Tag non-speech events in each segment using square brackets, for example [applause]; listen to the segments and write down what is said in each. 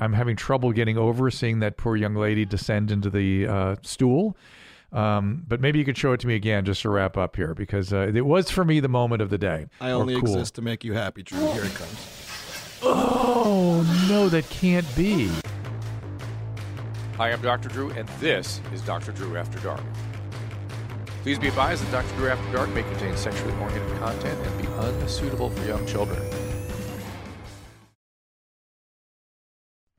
I'm having trouble getting over seeing that poor young lady descend into the uh, stool. Um, but maybe you could show it to me again just to wrap up here because uh, it was for me the moment of the day. I only cool. exist to make you happy, Drew. Here it comes. Oh no, that can't be. Hi, I'm Dr. Drew, and this is Dr. Drew After Dark. Please be advised that Dr. Drew After Dark may contain sexually oriented content and be unsuitable for young children.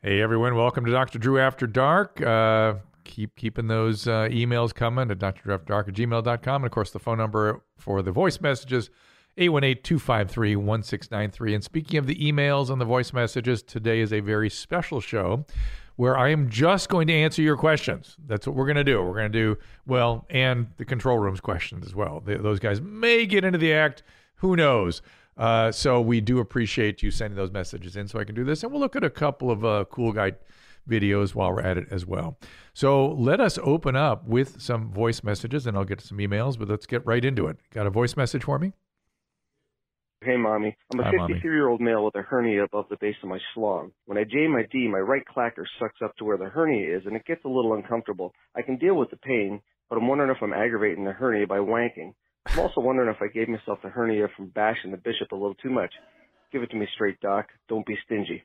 Hey everyone, welcome to Dr. Drew After Dark. Uh, keep keeping those uh, emails coming at drdrewafterdark at gmail.com. And of course, the phone number for the voice messages, 818-253-1693. And speaking of the emails and the voice messages, today is a very special show where I am just going to answer your questions. That's what we're going to do. We're going to do, well, and the control room's questions as well. Th those guys may get into the act. Who knows? Uh, so we do appreciate you sending those messages in so I can do this. And we'll look at a couple of uh, cool guy videos while we're at it as well. So let us open up with some voice messages and I'll get some emails, but let's get right into it. Got a voice message for me? Hey, mommy. I'm a Hi, 53 year old male with a hernia above the base of my schlong. When I J my D, my right clacker sucks up to where the hernia is, and it gets a little uncomfortable. I can deal with the pain, but I'm wondering if I'm aggravating the hernia by wanking. I'm also wondering if I gave myself the hernia from bashing the bishop a little too much. Give it to me straight, Doc. Don't be stingy.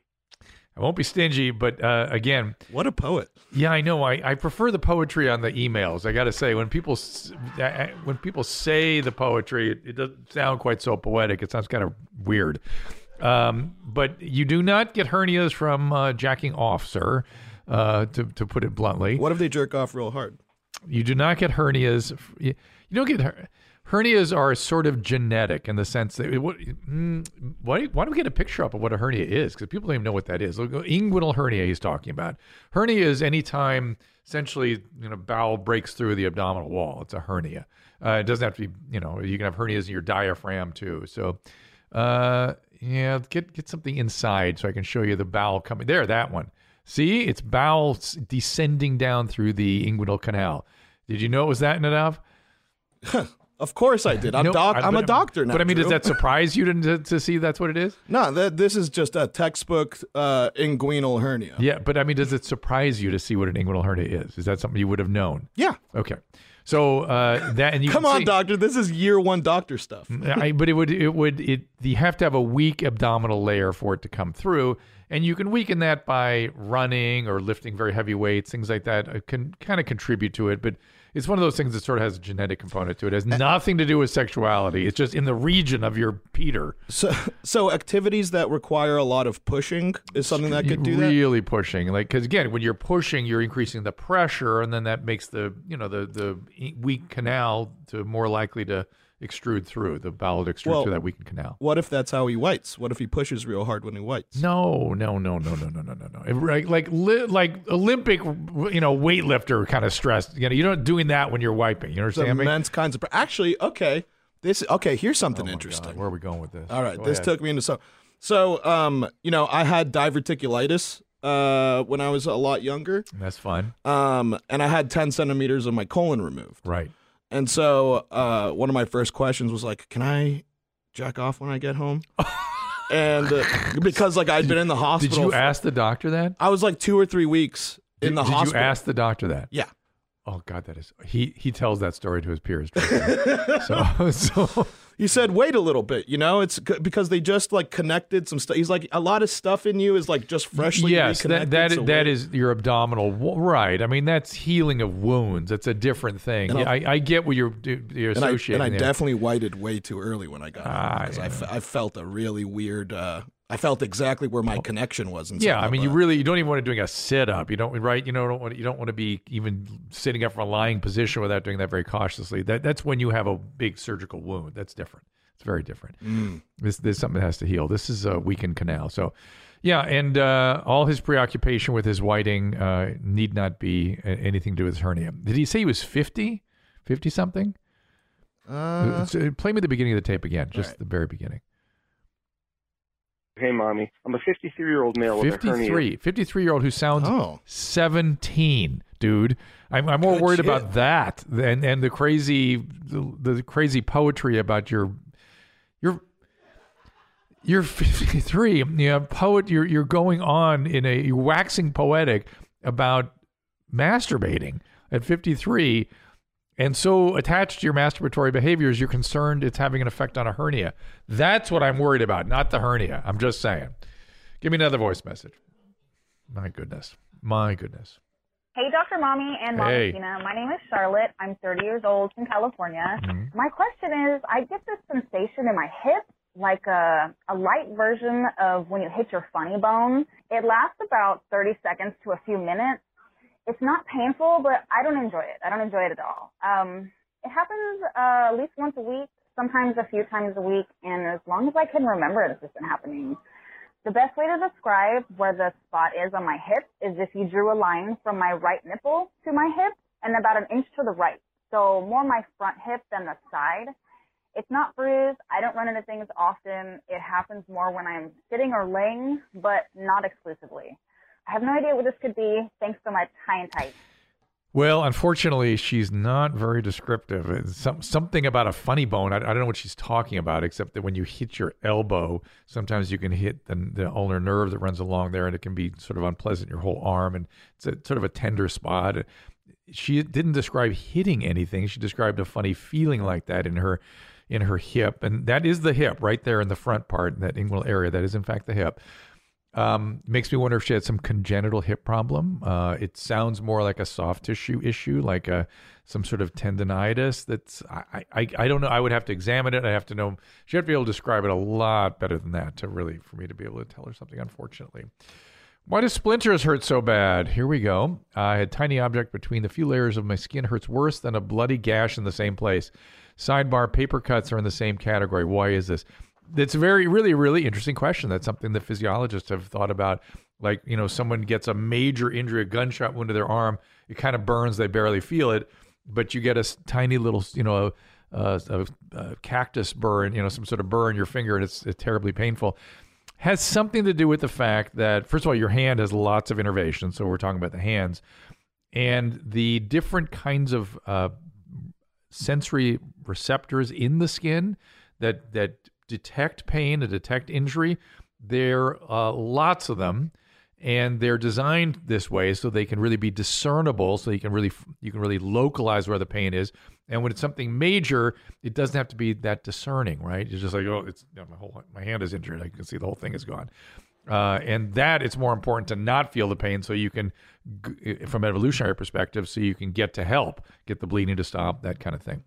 I won't be stingy, but uh, again, What a poet. Yeah, I know. I, I prefer the poetry on the emails. I got to say, when people uh, when people say the poetry, it, it doesn't sound quite so poetic. It sounds kind of weird. Um, but you do not get hernias from uh, jacking off, sir. Uh, to to put it bluntly, What if they jerk off real hard? you do not get hernias. You you don't get her- hernias are sort of genetic in the sense that what, mm, why, why don't we get a picture up of what a hernia is? Because people don't even know what that is. Inguinal hernia he's talking about. Hernia is any time essentially you know bowel breaks through the abdominal wall. It's a hernia. Uh, it doesn't have to be you know you can have hernias in your diaphragm too. So uh, yeah, get get something inside so I can show you the bowel coming there. That one. See, it's bowel descending down through the inguinal canal. Did you know it was that enough? [laughs] Of course I did. I'm No, doc. I'm a doctor now. But I mean, Drew. does that surprise you to, to, to see that's what it is? No, that this is just a textbook uh, inguinal hernia. Yeah, but I mean, does it surprise you to see what an inguinal hernia is? Is that something you would have known? Yeah. Okay, so uh, that and you Come on, see- doctor. This is year one doctor stuff. I, but it would it would it you have to have a weak abdominal layer for it to come through, and you can weaken that by running or lifting very heavy weights, things like that. It can kind of contribute to it, but it's one of those things that sort of has a genetic component to it. It has nothing to do with sexuality. It's just in the region of your Peter. So, so activities that require a lot of pushing is something that could do that. really pushing like because again when you're pushing you're increasing the pressure and then that makes the you know the the weak canal to more likely to extrude through the bowel extrude Well- through that weakened canal What if that's how he whites? What if he pushes real hard when he whites? no no no no no no no no no like like li- like olympic you know weightlifter kind of stress you know you're not doing that when you're wiping you It's understand me immense kinds of. Actually, okay. This okay. Here's something Oh interesting. God, where are we going with this All right, Go this ahead. took me into so. So, um, you know, I had diverticulitis uh, when I was a lot younger, that's fun um, and I had 10 centimeters of my colon removed. right And so, uh, one of my first questions was like, "Can I jack off when I get home?" [laughs] and uh, because like I'd been in the hospital, did you for- ask the doctor that I was like two or three weeks in did, the did hospital. you ask the doctor that Yeah. Oh God, that is he. He tells that story to his peers. [laughs] so, [laughs] so He said, "Wait a little bit, you know, it's c- because they just like connected some stuff." He's like, "A lot of stuff in you is like just freshly yes, that reconnected." that, so that wait." is your abdominal right. I mean, that's healing of wounds. It's a different thing. Yeah, I, I get what you're you're and I, and I definitely whited way too early when I got Ah, because I, fe- I felt a really weird. Uh, I felt exactly where my connection was. And yeah, I mean, you really you don't even want to doing a sit up. You don't right. You know, don't want you don't want to be even sitting up from a lying position without doing that very cautiously. That that's when you have a big surgical wound. That's different. It's very different. Mm. This this is something that has to heal. This is a weakened canal. So, yeah, and uh, all his preoccupation with his whiting uh, need not be anything to do with his hernia. Did he say he was 50? 50 something? Uh, So, play me the beginning of the tape again, just right. the very beginning. Hey, mommy. I'm a 53 year old male with a hernia. 53. 53 year old who sounds oh, 17, dude. I'm, I'm more Good worried shit. about that than and the crazy the, the crazy poetry about your your You're 53. You know, poet. You're you're going on in a you're waxing poetic about masturbating at 53, and so attached to your masturbatory behaviors, you're concerned it's having an effect on a hernia. That's what I'm worried about, not the hernia. I'm just saying. Give me another voice message. My goodness. My goodness. Hey, Dr. Mommy and Mama Hey. Tina. My name is Charlotte. I'm 30 years old from California. Mhm. My question is, I get this sensation in my hip, like a, a light version of when you hit your funny bone. It lasts about 30 seconds to a few minutes. It's not painful, but I don't enjoy it. I don't enjoy it at all. Um, it happens uh, at least once a week, sometimes a few times a week, and as long as I can remember, it's just been happening. The best way to describe where the spot is on my hip is if you drew a line from my right nipple to my hip and about an inch to the right. So more my front hip than the side. It's not bruised. I don't run into things often. It happens more when I'm sitting or laying, but not exclusively. I have no idea what this could be. Thanks so much. High and tight. Well, unfortunately, she's not very descriptive. It's some, something about a funny bone. I, I don't know what she's talking about, except that when you hit your elbow, sometimes you can hit the, the ulnar nerve that runs along there, and it can be sort of unpleasant, your whole arm, and it's a, sort of a tender spot. She didn't describe hitting anything. She described a funny feeling like that in her in her hip, and that is the hip right there in the front part, in that inguinal area. That is, in fact, the hip. Um, makes me wonder if she had some congenital hip problem. Uh, it sounds more like a soft tissue issue, like a some sort of tendonitis. That's I, I I don't know. I would have to examine it. I have to know. She have to be able to describe it a lot better than that to really for me to be able to tell her something. Unfortunately, why do splinters hurt so bad? Here we go. I had tiny object between the few layers of my skin hurts worse than a bloody gash in the same place. Sidebar: paper cuts are in the same category. Why is this? It's a very, really, really interesting question. That's something that physiologists have thought about. Like, you know, someone gets a major injury, a gunshot wound to their arm, it kind of burns, they barely feel it, but you get a tiny little, you know, a, a, a cactus burn, you know, some sort of burn in your finger, and it's, it's terribly painful. Has something to do with the fact that, first of all, your hand has lots of innervation. So we're talking about the hands and the different kinds of uh, sensory receptors in the skin that that detect pain and detect injury. There are lots of them, and they're designed this way so they can really be discernible. So you can really you can really localize where the pain is. And when it's something major, it doesn't have to be that discerning, right? It's just like, oh, it's you know, my whole my hand is injured. I can see the whole thing is gone. Uh, and that it's more important to not feel the pain so you can, from an evolutionary perspective, so you can get to help, get the bleeding to stop, that kind of thing.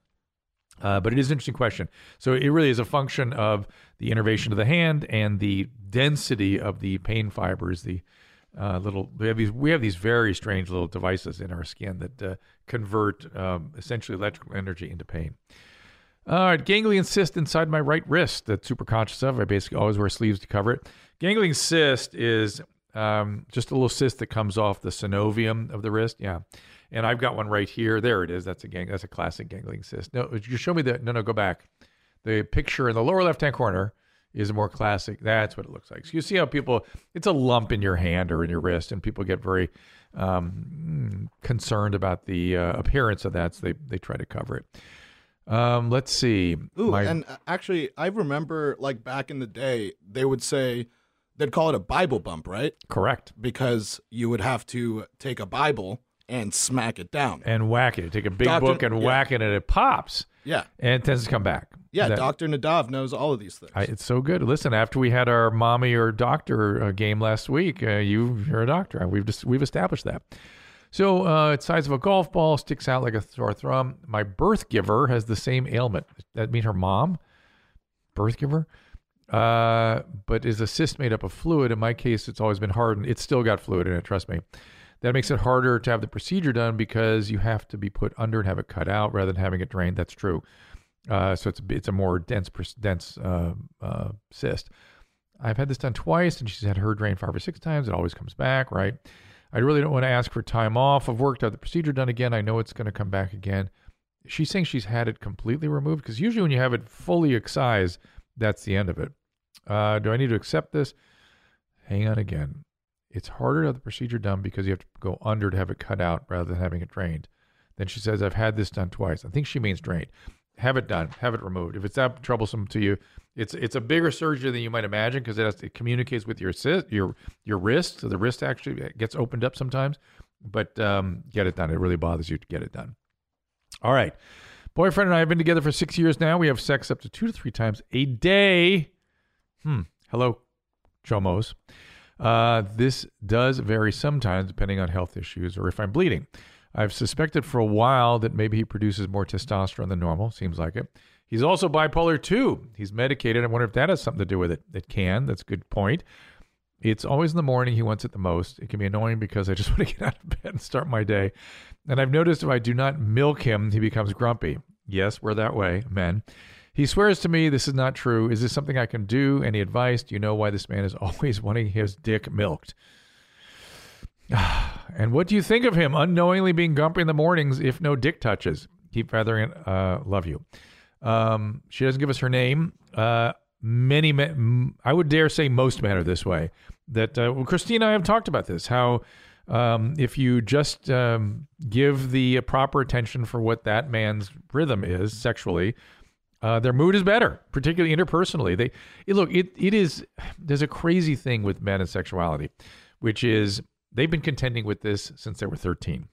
Uh, but it is an interesting question. So it really is a function of the innervation of the hand and the density of the pain fibers. The uh, little we have these we have these very strange little devices in our skin that uh, convert um, essentially electrical energy into pain. All right, ganglion cyst inside my right wrist. That's super conscious of. I basically always wear sleeves to cover it. Ganglion cyst is um, just a little cyst that comes off the synovium of the wrist. Yeah, and I've got one right here. There it is. That's a gang. That's a classic ganglion cyst. No, you show me the. No, no, go back. The picture in the lower left hand corner is a more classic. That's what it looks like. So you see how people. It's a lump in your hand or in your wrist, and people get very um, concerned about the uh, appearance of that, so they they try to cover it. Um, let's see. Ooh, My- and uh, actually, I remember like back in the day, they would say they'd call it a Bible bump, right? correct. Because you would have to take a Bible and smack it down. And whack it. Take a big Doctor- book and yeah. whack it, and it pops, Yeah, and it tends to come back. yeah. That- Doctor Nadav knows all of these things. I, it's so good. Listen, after we had our mommy or doctor uh, game last week, uh, you you're a doctor. We've just we've established that. So uh, it's size of a golf ball, sticks out like a sore thumb. My birth giver has the same ailment. That mean her mom, birth giver, uh, but is a cyst made up of fluid. In my case, it's always been hardened. It's still got fluid in it. Trust me. That makes it harder to have the procedure done because you have to be put under and have it cut out rather than having it drained. That's true. Uh, so it's it's a more dense dense uh, uh, cyst. I've had this done twice, and she's had her drained five or six times. It always comes back, right? I really don't want to ask for time off of work to have the procedure done again. I know it's going to come back again. She's saying she's had it completely removed because usually when you have it fully excised, that's the end of it. Uh, do I need to accept this? Hang on again. It's harder to have the procedure done because you have to go under to have it cut out rather than having it drained. Then she says, I've had this done twice. I think she means drained. have it done, have it removed. If it's that troublesome to you, it's it's a bigger surgery than you might imagine because it has it communicates with your assist, your your wrist. So the wrist actually gets opened up sometimes. But um, get it done. It really bothers you to get it done. All right. Boyfriend and I have been together for six years now. We have sex up to two to three times a day. Hmm. Hello, Chomos. Uh, this does vary sometimes depending on health issues or if I'm bleeding. I've suspected for a while that maybe he produces more testosterone than normal. Seems like it. He's also bipolar too. He's medicated. I wonder if that has something to do with it. It can. That's a good point. It's always in the morning he wants it the most. It can be annoying because I just [laughs] want to get out of bed and start my day. And I've noticed if I do not milk him, he becomes grumpy. Yes, we're that way, men. He swears to me this is not true. Is this something I can do? Any advice? Do you know why this man is [laughs] always wanting his dick milked? [sighs] and what do you think of him unknowingly being grumpy in the mornings if no dick touches? Keep feathering it. Uh, love you. Um, she doesn't give us her name. Uh, many men, I would dare say most men are this way. That uh, well, Christina and I have talked about this. How um, if you just um, give the proper attention for what that man's rhythm is sexually, uh, their mood is better, particularly interpersonally. They it, look it it is. There's a crazy thing with men and sexuality, which is they've been contending with this since they were 13.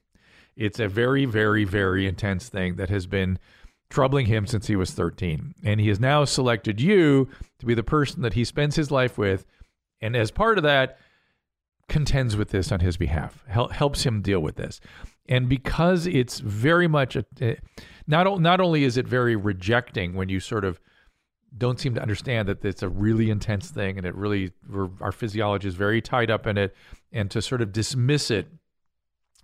It's a very very very intense thing that has been troubling him since he was 13. And he has now selected you to be the person that he spends his life with. And as part of that, contends with this on his behalf, hel- helps him deal with this. And because it's very much, a, eh, not, not only is it very rejecting when you sort of don't seem to understand that it's a really intense thing and it really, our physiology is very tied up in it. And to sort of dismiss it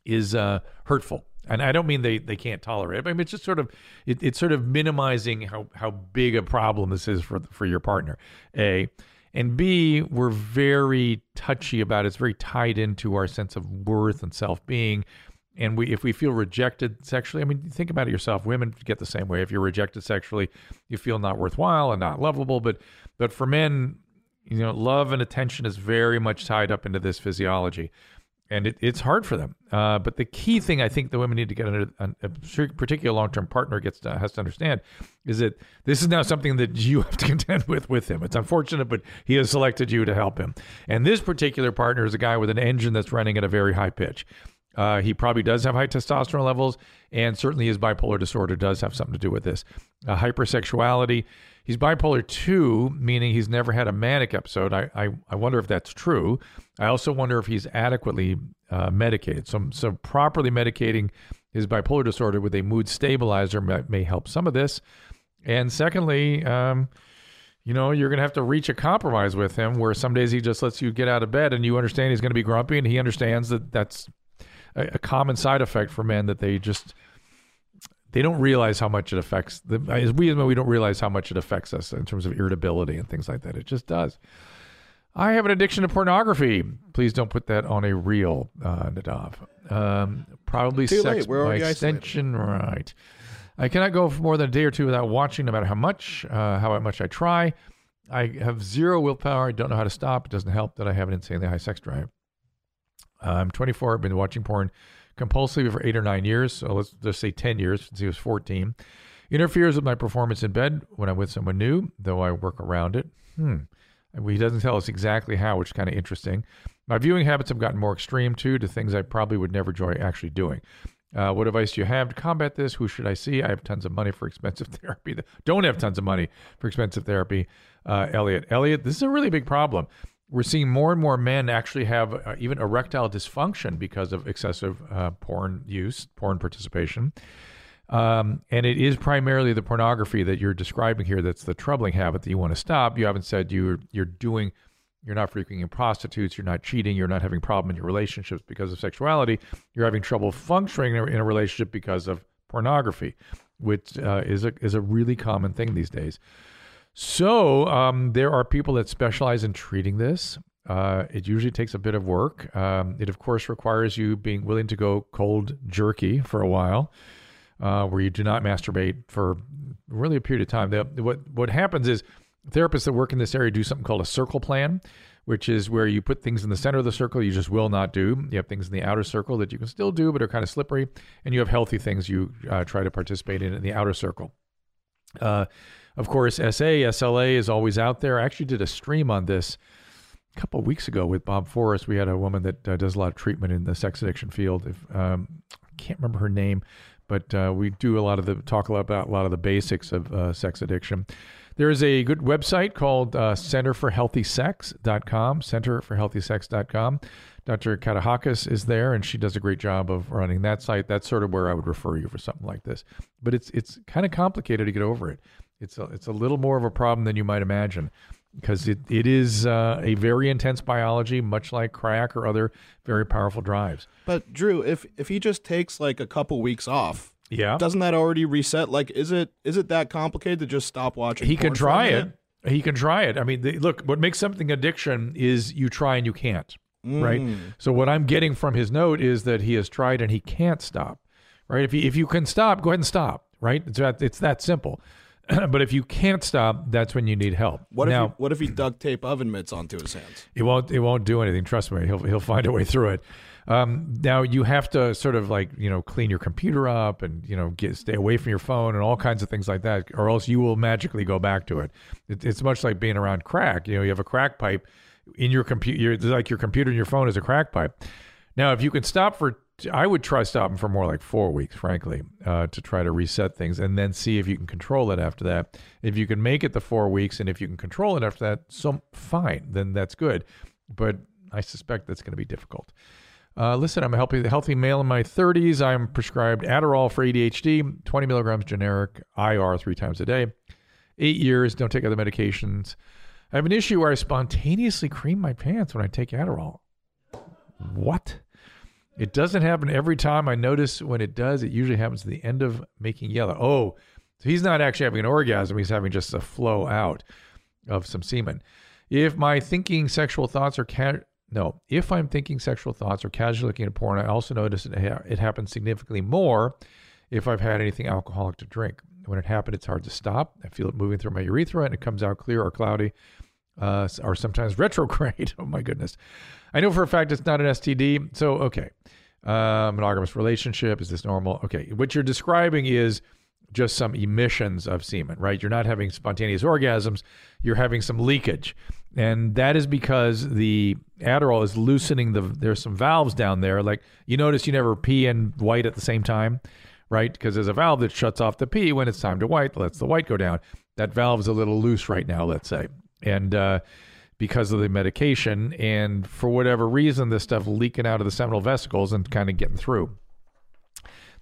is uh, hurtful and I don't mean they, they can't tolerate it. I mean it's just sort of it, it's sort of minimizing how how big a problem this is for for your partner. A and B, we're very touchy about it. It's very tied into our sense of worth and self being. And we, if we feel rejected sexually, I mean, think about it yourself. Women get the same way. If you're rejected sexually, you feel not worthwhile and not lovable. But, but for men, you know, love and attention is very much tied up into this physiology and it, it's hard for them. Uh, but the key thing I think the women need to get under a, particular long term partner gets to, has to understand is that this is now something that you have to [laughs] contend with with him. It's unfortunate, but he has selected you to help him. And this particular partner is a guy with an engine that's running at a very high pitch. Uh, he probably does have high testosterone levels, and certainly his bipolar disorder does have something to do with this. Uh, hypersexuality He's bipolar 2, meaning he's never had a manic episode. I, I, I wonder if that's true. I also wonder if he's adequately uh, medicated. So, so, properly medicating his bipolar disorder with a mood stabilizer may, may help some of this. And secondly, um, you know, you're going to have to reach a compromise with him where some days he just lets you get out of bed and you understand he's going to be grumpy and he understands that that's a, a common side effect for men that they just they don't realize how much it affects the as we as we don't realize how much it affects us in terms of irritability and things like that. It just does. I have an addiction to pornography. Please don't put that on a reel, uh, Nadav. Um, probably Too sex by extension, right? I cannot go for more than a day or two without watching, no matter how much, uh, how much I try. I have zero willpower. I don't know how to stop. It doesn't help that I have an insanely high sex drive. I'm 24. I've been watching porn compulsively for eight or nine years. So let's just say 10 years since he was 14. Interferes with my performance in bed when I'm with someone new, though I work around it. Hmm. He doesn't tell us exactly how, which is kind of interesting. My viewing habits have gotten more extreme too, to things I probably would never enjoy actually doing. Uh, what advice do you have to combat this? Who should I see? I have tons of money for expensive [laughs] therapy. Don't have tons of money for expensive therapy. Uh, Elliot, Elliot, this is a really big problem we're seeing more and more men actually have uh, even erectile dysfunction because of excessive uh, porn use, porn participation. Um, and it is primarily the pornography that you're describing here that's the troubling habit that you want to stop. You haven't said you're you're doing, you're not frequenting prostitutes, you're not cheating, you're not having problem in your relationships because of sexuality. You're having trouble functioning in a relationship because of pornography, which uh, is a is a really common thing these days. So um, there are people that specialize in treating this. Uh, it usually takes a bit of work. Um, it, of course, requires you being willing to go cold jerky for a while, uh, where you do not masturbate for really a period of time. The, what what happens is therapists that work in this area do something called a circle plan, which is where you put things in the center of the circle you just will not do. You have things in the outer circle that you can still do but are kind of slippery, and you have healthy things you uh, try to participate in in the outer circle. Of course, SA, SLA is always out there. I actually did a stream on this a couple of weeks ago with Bob Forrest. We had a woman that uh, does a lot of treatment in the sex addiction field. If, um, I can't remember her name, but uh, we do a lot of the talk a lot about a lot of the basics of uh, sex addiction. There is a good website called uh, centerforhealthysex.com, centerforhealthysex.com. Dr. Katehakis is there, and she does a great job of running that site. That's sort of where I would refer you for something like this. But it's it's kind of complicated to get over it. It's a, it's a little more of a problem than you might imagine because it, it is uh, a very intense biology, much like crack or other very powerful drives. But Drew, if if he just takes like a couple weeks off, Yeah. doesn't that already reset? Like, is it is it that complicated to just stop watching? he can try it. He can try it. I mean, the, look, what makes something addiction is you try and you can't, right? Mm. So what I'm getting from his note is that he has tried and he can't stop, right? If he, if you can stop, go ahead and stop, right? It's that it's that simple. [clears throat] but if you can't stop, that's when you need help. What now, if he, what if he duct tape oven mitts onto his hands? It won't. It won't do anything. Trust me. He'll he'll find a way through it. Um, now you have to sort of like you know clean your computer up and you know get stay away from your phone and all kinds of things like that, or else you will magically go back to it. it it's much like being around crack. You know, you have a crack pipe in your computer. Like your computer and your phone is a crack pipe. Now, if you can stop for, I would try stopping for more like four weeks, frankly, uh, to try to reset things, and then see if you can control it after that. If you can make it the four weeks, and if you can control it after that, so fine, then that's good. But I suspect that's going to be difficult. Uh, listen, I'm a healthy, healthy male in my 30s. I'm prescribed Adderall for ADHD, 20 milligrams generic, IR three times a day. Eight years, don't take other medications. I have an issue where I spontaneously cream my pants when I take Adderall. What? It doesn't happen every time. I notice when it does, it usually happens at the end of making yellow. Oh, so he's not actually having an orgasm. He's having just a flow out of some semen. If my thinking sexual thoughts are ca- no, if I'm thinking sexual thoughts or casually looking at porn, I also notice it, ha- it happens significantly more if I've had anything alcoholic to drink. When it happened, it's hard to stop. I feel it moving through my urethra and it comes out clear or cloudy uh, or sometimes [laughs] retrograde. oh my goodness. I know for a fact it's not an STD. So, okay. Uh, monogamous relationship. Is this normal? Okay. What you're describing is just some emissions of semen, right? You're not having spontaneous orgasms. You're having some leakage. And that is because the Adderall is loosening the, there's some valves down there. Like you notice you never pee and white at the same time, right? Because there's a valve that shuts off the pee when it's time to white, lets the white go down. That valve is a little loose right now, let's say. And, uh, because of the medication and for whatever reason this stuff leaking out of the seminal vesicles and kind of getting through.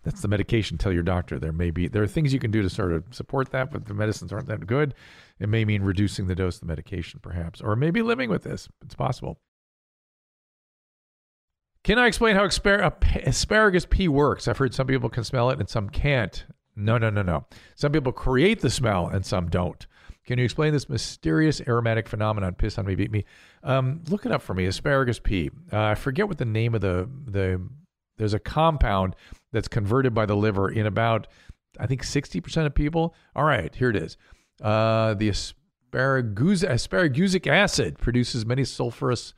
That's the medication. Tell your doctor there may be there are things you can do to sort of support that but the medicines aren't that good. It may mean reducing the dose of the medication perhaps or maybe living with this. It's possible. Can i explain how aspar- asparagus pee works? I've heard some people can smell it and some can't. No no no no. Some people create the smell and some don't can you explain this mysterious aromatic phenomenon? Piss on me, beat me. Um, look it up for me. Asparagus pee. Uh, I forget what the name of the the. There's a compound that's converted by the liver in about, I think, sixty percent of people. All right, here it is. Uh, the asparagus asparagusic acid produces many sulfurous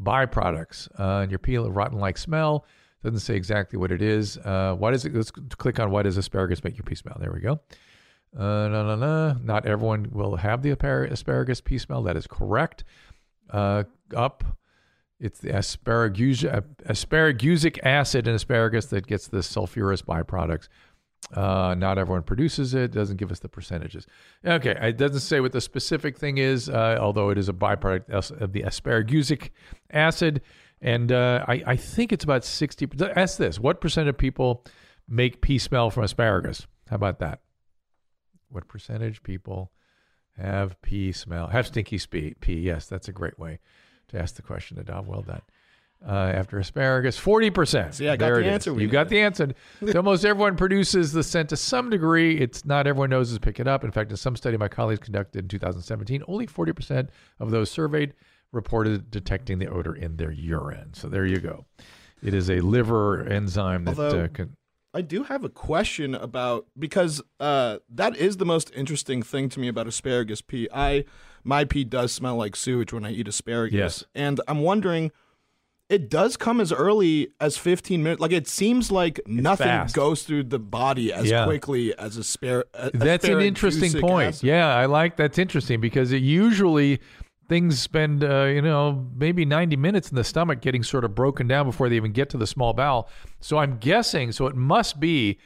byproducts, uh, and your pee a rotten like smell. Doesn't say exactly what it is. Uh, why does it? Let's click on why does asparagus make your pee smell? There we go. Uh, no, no, no. Not everyone will have the asparagus pee smell. That is correct. Uh, up, it's the asparagus, asparagusic acid in asparagus that gets the sulfurous byproducts. Uh, not everyone produces it. Doesn't give us the percentages. Okay, it doesn't say what the specific thing is, uh, although it is a byproduct of the asparagusic acid. And uh, I, I think it's about 60. Ask this what percent of people make pee smell from asparagus? How about that? What percentage people have pee smell? Have stinky pee? Pee? Yes, that's a great way to ask the question, to Adav. Well done. Uh, after asparagus, forty percent. See, I got there the answer we You got the answer. so almost everyone produces the scent to some degree. It's not everyone knows to pick it up. In fact, in some study my colleagues conducted in 2017, only forty percent of those surveyed reported detecting the odor in their urine. So there you go. It is a liver enzyme that Although- uh, can. I do have a question about because uh, that is the most interesting thing to me about asparagus pee. I my pee does smell like sewage when I eat asparagus, Yes. and I'm wondering it does come as early as 15 minutes. Like it seems like nothing fast. goes through the body as Yeah. quickly as a spare. That's an interesting point. acid. Yeah, I like that's interesting because it usually things spend uh, you know maybe 90 minutes in the stomach getting sort of broken down before they even get to the small bowel. So I'm guessing so it must be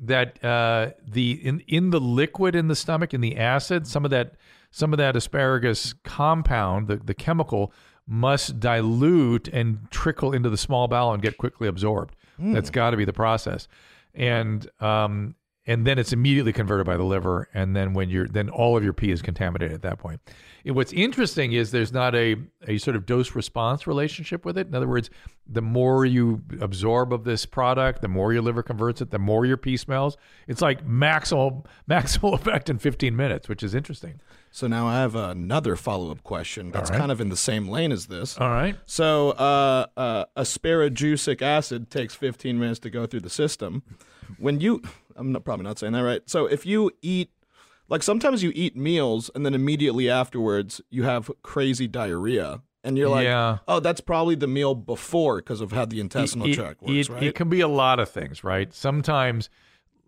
that uh, the in in the liquid in the stomach in the acid some of that some of that asparagus compound the, the chemical must dilute and trickle into the small bowel and get quickly absorbed. That's got to be the process. And um and then it's immediately converted by the liver and then when you're then all of your pee is contaminated at that point. and what's interesting is there's not a a sort of dose response relationship with it in other words the more you absorb of this product the more your liver converts it the more your pee smells it's like maximal [laughs] maximal effect in 15 minutes which is interesting So now I have another follow up question that's right. kind of in the same lane as this. all right So, uh, uh, asparagusic acid takes 15 minutes to go through the system. When you, I'm not, probably not saying that right. So, if you eat, like sometimes you eat meals and then immediately afterwards you have crazy diarrhea, and you're like, Yeah. oh, that's probably the meal before because of how the intestinal it, tract works, it, right? it can be a lot of things, right? Sometimes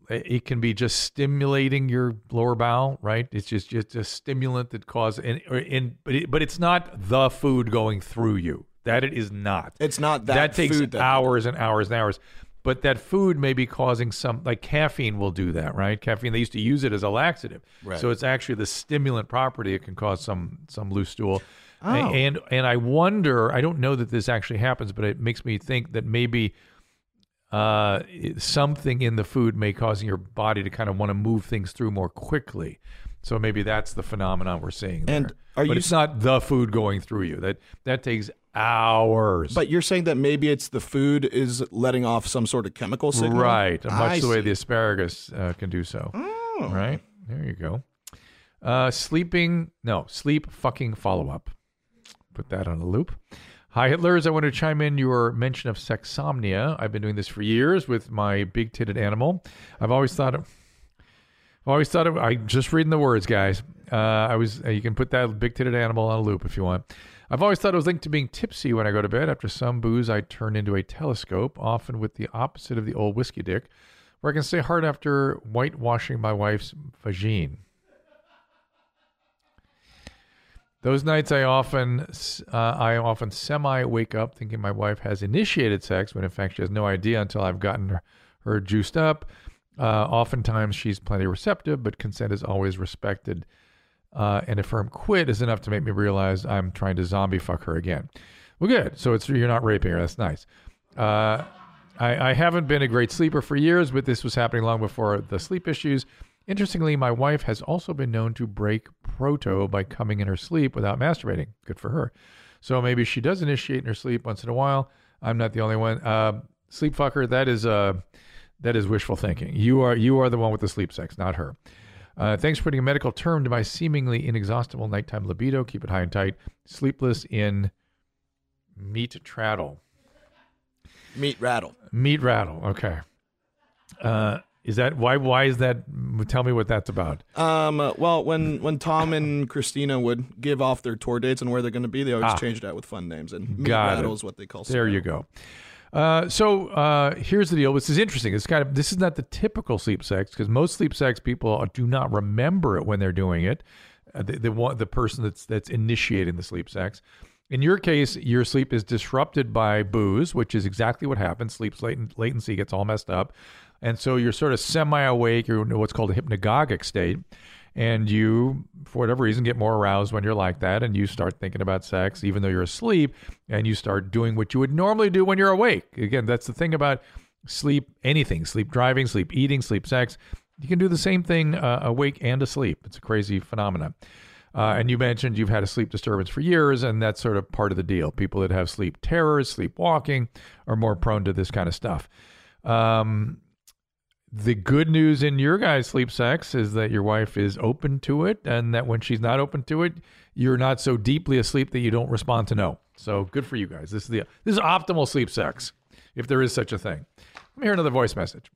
it can be just stimulating your lower bowel, right? It's just just a stimulant that causes, and, and but it, but it's not the food going through you. That it is not. it's not that, takes food that hours and hours and hours. But that food may be causing some, like caffeine will do that, right? Caffeine, they used to use it as a laxative. Right. So it's actually the stimulant property. It can cause some some loose stool. Oh. And and I wonder, I don't know that this actually happens, but it makes me think that maybe uh, something in the food may cause your body to kind of want to move things through more quickly. So maybe that's the phenomenon we're seeing. There. And are but you it's not the food going through you. That that takes hours. But you're saying that maybe it's the food is letting off some sort of chemical signal, Right, much I the way the asparagus uh, can do so. Oh. Right there, you go. Uh, sleeping, no, sleep fucking follow up. Put that on a loop. Hi, Hitlers. I want to chime in your mention of sexsomnia. I've been doing this for years with my big titted animal. I've always thought of. I've always thought of. I just reading the words, guys. Uh, I was. Uh, you can put that big titted animal on a loop if you want. I've always thought it was linked to being tipsy when I go to bed. After some booze, I turn into a telescope, often with the opposite of the old whiskey dick, where I can stay hard after whitewashing my wife's vagine. Those nights, I often, uh, I often semi wake up thinking my wife has initiated sex, when in fact she has no idea until I've gotten her, her juiced up. Uh, oftentimes, she's plenty receptive, but consent is always respected. Uh, and a firm quit is enough to make me realize I'm trying to zombie fuck her again. Well, good. So it's you're not raping her. That's nice. Uh, I, I haven't been a great sleeper for years, but this was happening long before the sleep issues. Interestingly, my wife has also been known to break proto by coming in her sleep without masturbating. Good for her. So maybe she does initiate in her sleep once in a while. I'm not the only one. Uh, sleep fucker. That is uh, that is wishful thinking. You are you are the one with the sleep sex, not her. Uh, thanks for putting a medical term to my seemingly inexhaustible nighttime libido. Keep it high and tight. Sleepless in meat rattle. meat rattle. Meat rattle. Okay. Uh, is that why? Why is that? Tell me what that's about. Um, uh, well, when when Tom and Christina would give off their tour dates and where they're going to be, they always Ah. changed that with fun names. And meat Got it. rattle is what they call. There you go. Uh, so uh, here's the deal. This is interesting. It's kind of this is not the typical sleep sex because most sleep sex people do not remember it when they're doing it. Uh, the, the one the person that's that's initiating the sleep sex. In your case, your sleep is disrupted by booze, which is exactly what happens. Sleep's latent, latency gets all messed up, and so you're sort of semi-awake. You're in what's called a hypnagogic state, and you, for whatever reason, get more aroused when you're like that, and you start thinking about sex, even though you're asleep, and you start doing what you would normally do when you're awake. Again, that's the thing about sleep. Anything, sleep driving, sleep eating, sleep sex. You can do the same thing uh, awake and asleep. It's a crazy phenomenon. Uh, and you mentioned you've had a sleep disturbance for years, and that's sort of part of the deal. People that have sleep terrors, sleepwalking, are more prone to this kind of stuff. Um, the good news in your guys' sleep sex is that your wife is open to it, and that when she's not open to it, you're not so deeply asleep that you don't respond to no. So good for you guys. This is the this is optimal sleep sex, if there is such a thing. Let me hear another voice message.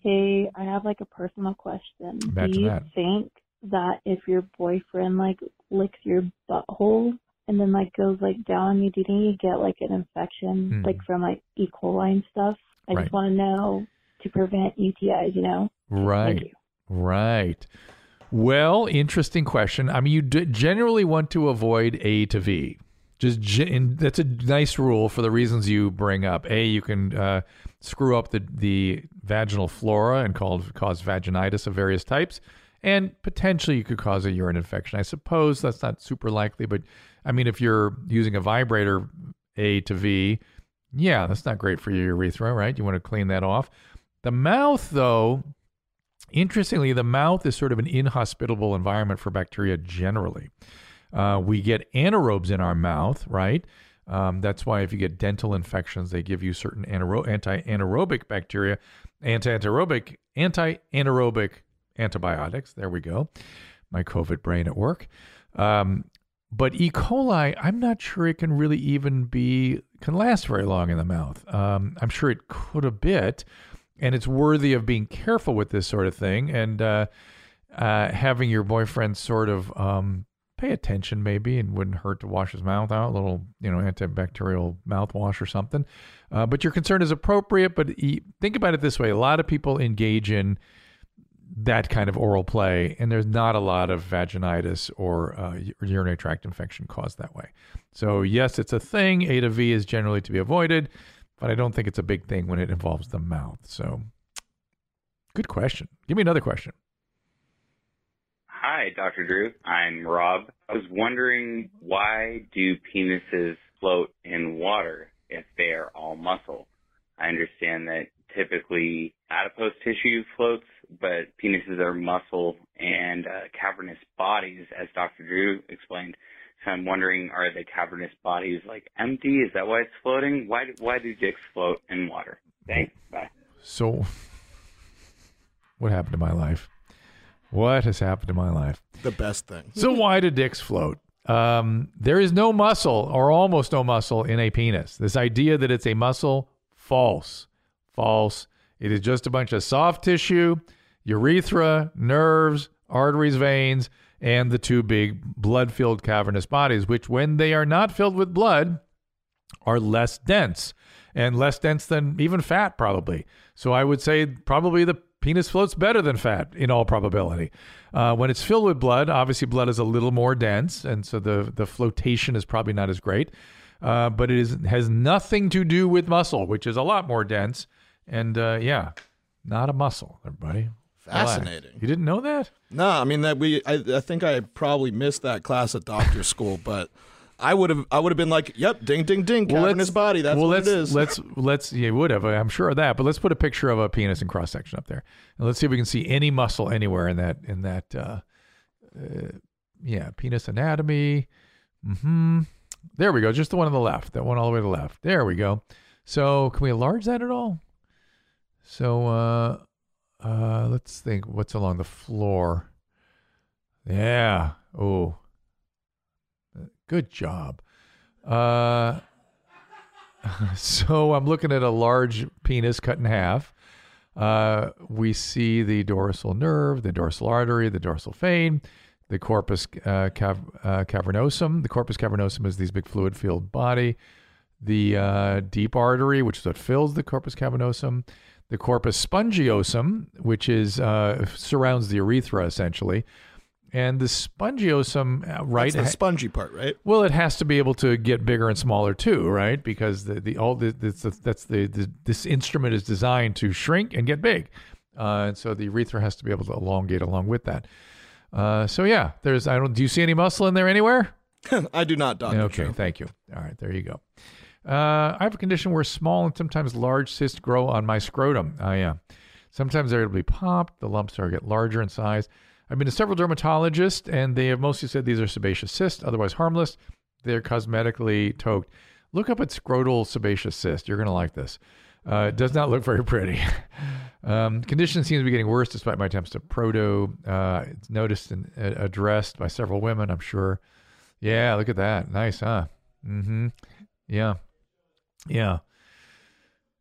Hey, I have like a personal question. Imagine Do you that. think that if your boyfriend like licks your butthole, and then like goes like down on you, do you think you get like an infection Hmm. like from like E. coli and stuff? I Right. just want to know to prevent UTIs, you know? Right. You. Right. Well, interesting question. I mean, you d- generally want to avoid A to V. Just that's a nice rule for the reasons you bring up. A, you can uh, screw up the the vaginal flora and cause cause vaginitis of various types, and potentially you could cause a urine infection. I suppose that's not super likely, but I mean, if you're using a vibrator A to V, yeah, that's not great for your urethra, right? You want to clean that off. The mouth, though, Interestingly, the mouth is sort of an inhospitable environment for bacteria generally. Uh, we get anaerobes in our mouth, right? Um, that's why if you get dental infections, they give you certain anaero- anti-anaerobic bacteria, anti-anaerobic, anti-anaerobic antibiotics. There we go. My COVID brain at work. Um, but E. coli, I'm not sure it can really even be can last very long in the mouth. Um, I'm sure it could a bit, and it's worthy of being careful with this sort of thing and uh, uh, having your boyfriend sort of um, pay attention maybe and wouldn't hurt to wash his mouth out a little you know antibacterial mouthwash or something. Uh, but your concern is appropriate but think about it this way. A lot of people engage in that kind of oral play and there's not a lot of vaginitis or uh, urinary tract infection caused that way so yes it's a thing a to v is generally to be avoided but I don't think it's a big thing when it involves the mouth. So, good question. Give me another question. Hi, Dr. Drew. I'm Rob. I was wondering why do penises float in water if they are all muscle? I understand that typically adipose tissue floats, but penises are muscle and uh, cavernous bodies, as Dr. Drew explained. So I'm wondering, are the cavernous bodies like empty? Is that why it's floating? Why do, why do dicks float in water? Thanks. Bye. So, what happened to my life? What has happened to my life? The best thing. So, why do dicks float? Um, there is no muscle or almost no muscle in a penis. This idea that it's a muscle, false. False. It is just a bunch of soft tissue, urethra, nerves, arteries, veins, and the two big blood filled cavernous bodies, which, when they are not filled with blood, are less dense and less dense than even fat, probably. So I would say probably the penis floats better than fat in all probability. Uh, when it's filled with blood, obviously blood is a little more dense, and so the the flotation is probably not as great. Uh, but it is has nothing to do with muscle, which is a lot more dense. And uh, yeah, not a muscle, everybody. Fascinating. You didn't know that? No, I mean that we. I, I think I probably missed that class at doctor school, but I would have. I would have been like, "Yep, ding, ding, ding, cavernous body. That's well, what let's, it is." Let's let's yeah, would have. I'm sure of that. But let's put a picture of a penis in cross section up there, and let's see if we can see any muscle anywhere in that in that. Uh, uh, yeah, penis anatomy. Hmm. There we go. Just the one on the left. That one all the way to the left. There we go. So can we enlarge that at all? So uh, uh, let's think. What's along the floor? Yeah. Oh. Good job. Uh, [laughs] so I'm looking at a large penis cut in half. Uh, we see the dorsal nerve, the dorsal artery, the dorsal vein, the corpus uh, cav- uh, cavernosum. The corpus cavernosum is this big fluid-filled body. The uh, deep artery, which is what fills the corpus cavernosum. The corpus spongiosum, which is uh, surrounds the urethra essentially, and the spongiosum, uh, right? That's the spongy part, right? Well, it has to be able to get bigger and smaller too, right? Because the, the all the, that's the, that's the, the this instrument is designed to shrink and get big, uh, and so the urethra has to be able to elongate along with that. Uh, so yeah, there's I don't. Do you see any muscle in there anywhere? [laughs] I do not, doctor. Okay, Drew. thank you. All right, there you go. Uh, I have a condition where small and sometimes large cysts grow on my scrotum. I yeah. Sometimes they're able to be popped. The lumps are get larger in size. I've been to several dermatologists, and they have mostly said these are sebaceous cysts, otherwise harmless. They're cosmetically toked. Look up at scrotal sebaceous cyst. You're going to like this. Uh, it does not look very pretty. [laughs] um, condition seems to be getting worse despite my attempts to proto. Uh, it's noticed and uh, addressed by several women, I'm sure. Yeah, look at that. Nice, huh? Mm-hmm. Yeah. Yeah.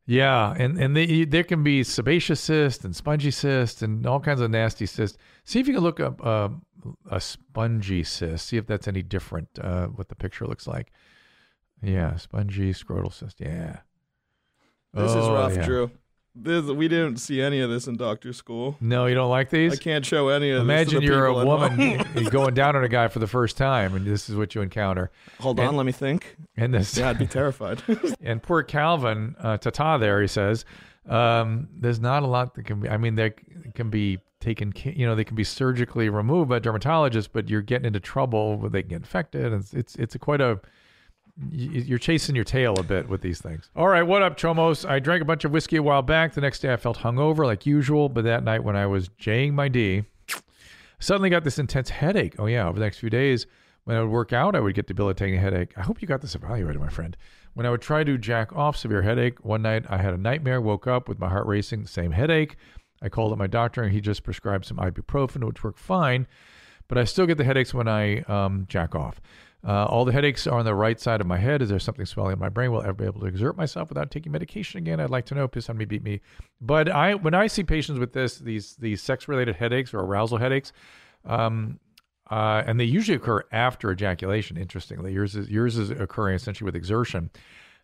Yeah, and and they, there can be sebaceous cyst and spongy cyst and all kinds of nasty cysts. See if you can look up uh, a spongy cyst. See if that's any different. Uh, what the picture looks like. Yeah, spongy scrotal cyst. Yeah. This is Oh, rough, yeah. Drew. This, we didn't see any of this in doctor school. No, you don't like these. I can't show any of Imagine this. to the you're a woman [laughs] going down on a guy for the first time, and this is what you encounter. Hold And- on, let me think. And this, Yeah, I'd be terrified. [laughs] and poor Calvin uh, Tata there, he says, um, there's not a lot that can be. I mean, they can be taken, you know, they can be surgically removed by dermatologists, but you're getting into trouble where they can get infected, and it's it's, it's a quite a you're chasing your tail a bit with these things. All right, what up, Chomos? I drank a bunch of whiskey a while back. The next day I felt hungover like usual, but that night when I was jaying my D, suddenly got this intense headache. Oh yeah, over the next few days when I would work out, I would get debilitating headache. I hope you got this evaluated, my friend. When I would try to jack off, severe headache. One night I had a nightmare, woke up with my heart racing, same headache. I called up my doctor and he just prescribed some ibuprofen, which worked fine, but I still get the headaches when I um, jack off. Uh, all the headaches are on the right side of my head. Is there something swelling in my brain? Will I ever be able to exert myself without taking medication again? I'd like to know. Piss on me, beat me. But I, when I see patients with this, these these sex related headaches or arousal headaches, um, uh, and they usually occur after ejaculation. Interestingly, yours is yours is occurring essentially with exertion.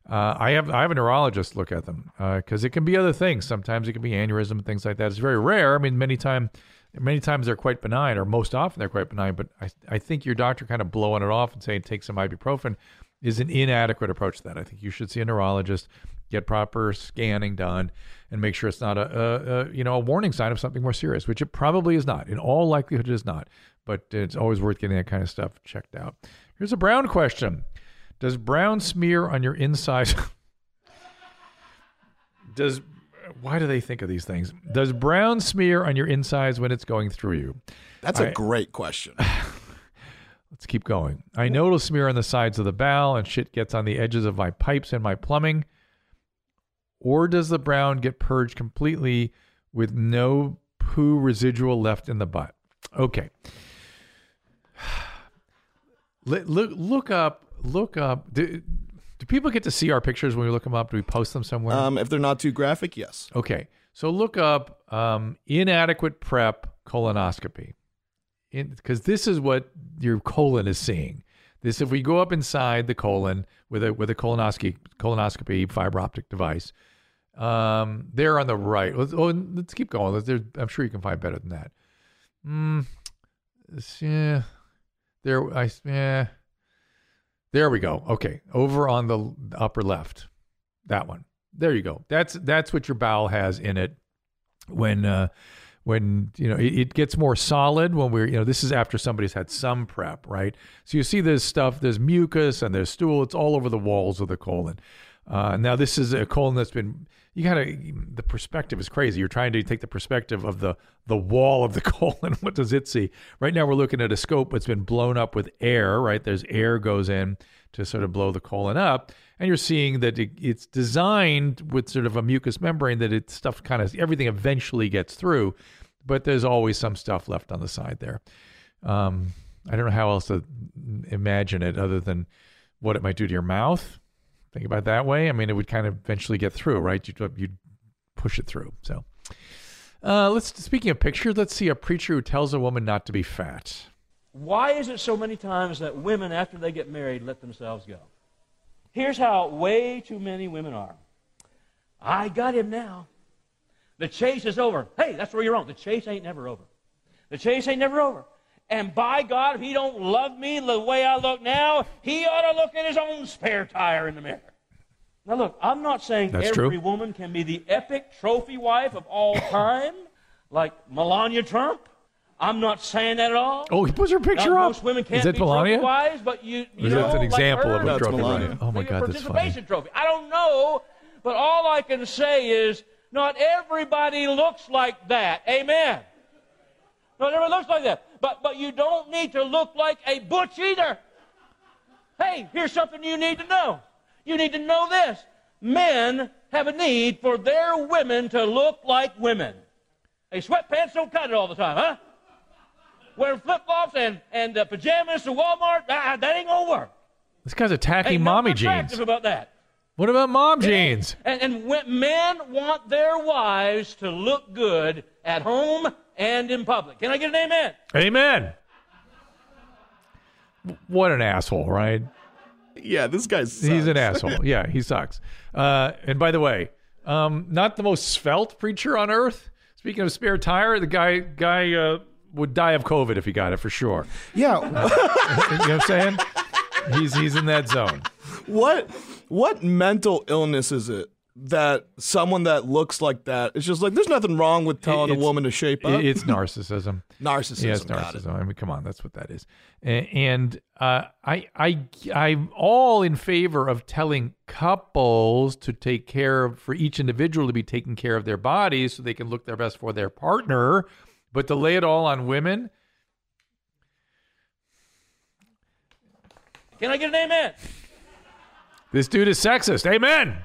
Uh, I have I have a neurologist look at them because it can be other things. Sometimes it can be aneurysm and things like that. It's very rare. I mean, many time many times they're quite benign, or most often they're quite benign. But I I think your doctor kind of blowing it off and saying take some ibuprofen is an inadequate approach to that. I think you should see a neurologist, get proper scanning done, and make sure it's not a, a, a you know a warning sign of something more serious, which it probably is not. In all likelihood, it is not. But it's always worth getting that kind of stuff checked out. Here's a brown question. Does brown smear on your insides? [laughs] Does why do they think of these things? Does brown smear on your insides when it's going through you? That's a great question. [laughs] Let's keep going. I know it'll smear on the sides of the bowel and shit gets on the edges of my pipes and my plumbing. Or does the brown get purged completely with no poo residual left in the butt? Okay. [sighs] Look, look, look up, look up. Do, do people get to see our pictures when we look them up? Do we post them somewhere? Um, if they're not too graphic, yes. Okay, so look up um, inadequate prep colonoscopy, because this is what your colon is seeing. This, if we go up inside the colon with a with a colonoscopy colonoscopy fiber optic device, um, there on the right. Let's, oh, let's keep going. Let's, I'm sure you can find better than that. Mm, yeah, there. I yeah. There we go. Okay, over on the upper left, that one. There you go. That's that's what your bowel has in it when uh, when you know it, it gets more solid when we're you know this is after somebody's had some prep, right? So you see this stuff. There's mucus and there's stool. It's all over the walls of the colon. Uh, now this is a colon that's been you gotta the perspective is crazy. You're trying to take the perspective of the the wall of the [laughs] colon. What does it see? Right now we're looking at a scope that's been blown up with air. Right there's air goes in to sort of blow the colon up, and you're seeing that it, it's designed with sort of a mucous membrane that it stuff kind of everything eventually gets through, but there's always some stuff left on the side there. Um, I don't know how else to imagine it other than what it might do to your mouth. Think about that way. I mean, it would kind of eventually get through, right? You'd, you'd push it through. So, uh, let's. Speaking of pictures, let's see a preacher who tells a woman not to be fat. Why is it so many times that women, after they get married, let themselves go? Here's how way too many women are. I got him now. The chase is over. Hey, that's where you're wrong. The chase ain't never over. The chase ain't never over. And by God, if he don't love me the way I look now, he ought to look at his own spare tire in the mirror. Now look, I'm not saying That's every true. woman can be the epic trophy wife of all [coughs] time, like Melania Trump. I'm not saying that at all. Oh, he puts her picture Not up. Most women can't Is that be Melania? trophy wives, but you, you Is know, that an like example her, of a trophy Melania. wife? Oh my like a God, that's funny. participation trophy. I don't know, but all I can say is not everybody looks like that. Amen. Not everybody looks like that. But but you don't need to look like a butch either. Hey, here's something you need to know. You need to know this. Men have a need for their women to look like women. Hey, sweatpants don't cut it all the time, huh? Wearing flip flops and, and uh, pajamas to Walmart, ah, that ain't gonna work. This guy's attacking Ain't mommy jeans. about that. What about mom jeans? And, and when men want their wives to look good at home and in public. Can I get an amen? Amen. What an asshole, right? Yeah, this guy's. He's an asshole. [laughs] Yeah, he sucks. Uh, and by the way, um, not the most svelte preacher on earth. Speaking of spare tire, the guy guy uh, would die of COVID if he got it for sure. Yeah. [laughs] you know what I'm saying? He's he's in that zone. what what mental illness is it that someone that looks like that is just like there's nothing wrong with telling a woman to shape up? It's narcissism. [laughs] narcissism. Yeah, it's got it. narcissism. I mean, come on, that's what that is. And uh, I, I, I'm all in favor of telling couples to take care of, for each individual to be taking care of their bodies so they can look their best for their partner. But to lay it all on women, Can I get an amen? this dude is sexist. Amen.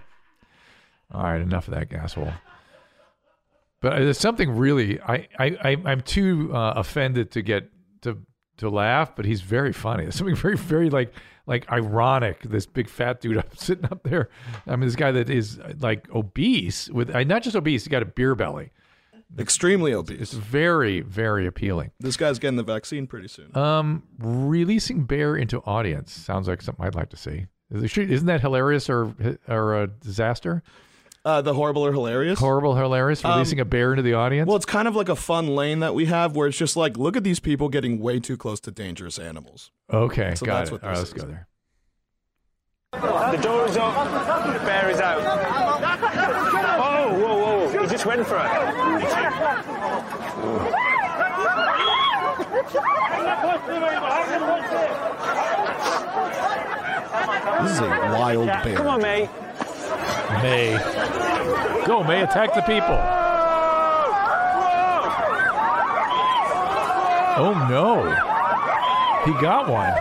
All right, enough of that asshole. But uh, there's something really I I, I'm too uh, offended to get to to laugh, but he's very funny. There's something [laughs] very very like like ironic. This big fat dude [laughs] up sitting up there. I mean, this guy that is uh, like obese with uh, not just obese, he got a beer belly. Extremely obese. It's very very appealing. This guy's getting the vaccine pretty soon. Um, releasing bear into audience sounds like something I'd like to see. Isn't that hilarious or or a disaster? Uh, the horrible or hilarious. Horrible, hilarious. Releasing a bear into the audience. well, it's kind of like a fun lane that we have where it's just like, look at these people getting way too close to dangerous animals. okay, so got that's it. what All right, let's go there. The door is up. The bear is out. Oh, whoa, whoa. He just went for it. This is a wild bear. Come on, mate. May. Go, May. Attack the people. Oh, no. He got one.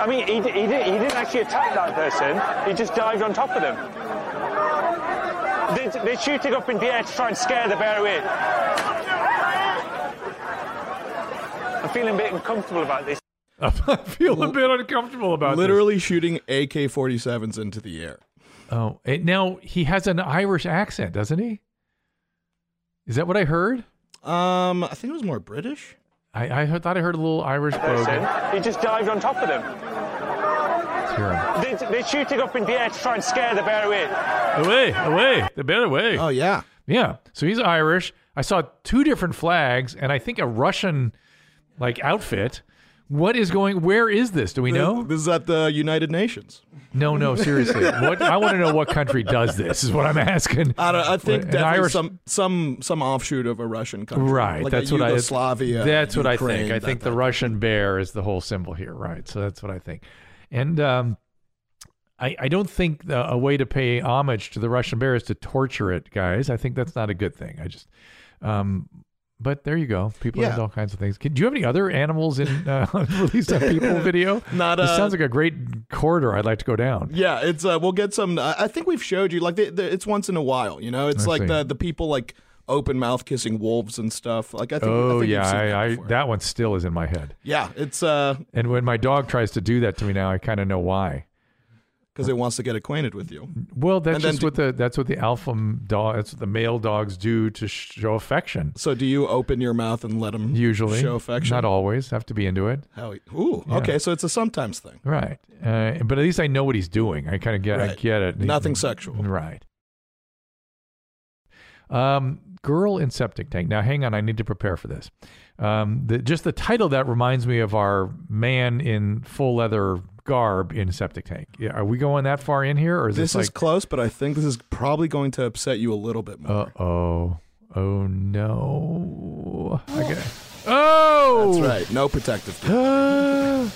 I mean, he, he, he didn't actually attack that person. He just dived on top of them. They, they're shooting up in the air to try and scare the bear away. I'm feeling a bit uncomfortable about this. I [laughs] feel a bit uncomfortable about Literally shooting AK 47s into the air. Oh, eh, now he has an Irish accent, doesn't he? Is that what I heard? Um, I think it was more British. I, I heard- thought I heard a little Irish brogue. Person. He just dived on top of them. Let's. They, they're shooting up in the air to try and scare the bear away. Away, away, the bear away. Oh, yeah. Yeah. So he's Irish. I saw two different flags and I think a Russian like outfit. What is going where is this? Do we know? This is at the United Nations. No, no, seriously. [laughs] What I want to know what country does this is what I'm asking. I, don't, I think An definitely Irish- some some some offshoot of a Russian country. Right. Like that's what I Yugoslavia. That's what I think. I that think the type. Russian bear is the whole symbol here, right? So that's what I think. And um I, I don't think the, a way to pay homage to the Russian bear is to torture it, guys. I think that's not a good thing. I just, um, but there you go. People Yeah. have all kinds of things. Can, do you have any other animals in uh, [laughs] released on people [laughs] video? Not, This uh, sounds like a great corridor. I'd like to go down. Yeah, it's uh, we'll get some. I I think we've showed you like the, the, it's once in a while. You know, it's I like see. the the people like open mouth kissing wolves and stuff. Like I think. I Oh think yeah, I, I that one still is in my head. yeah, it's uh And when my dog tries to do that to me now, I kind of know why. Because it wants to get acquainted with you. Well, that's just do- what the that's what the alpha dog. That's what the male dogs do to show affection. So do you open your mouth and let them Usually, show affection? Not always. Have to be into it. How? Ooh, Yeah. okay. So it's a sometimes thing. Right. Uh, but at least I know what he's doing. I kind of get I get it. Nothing sexual. Right. Um, girl in septic tank. Now, hang on. I need to prepare for this. Um, the, just the title that reminds me of our man in full leather garb in septic tank. Yeah, are we going that far in here, or is This this, is close, but I think this is probably going to upset you a little bit more. Uh oh. Oh no. Okay. Oh. That's right. No protective. [gasps]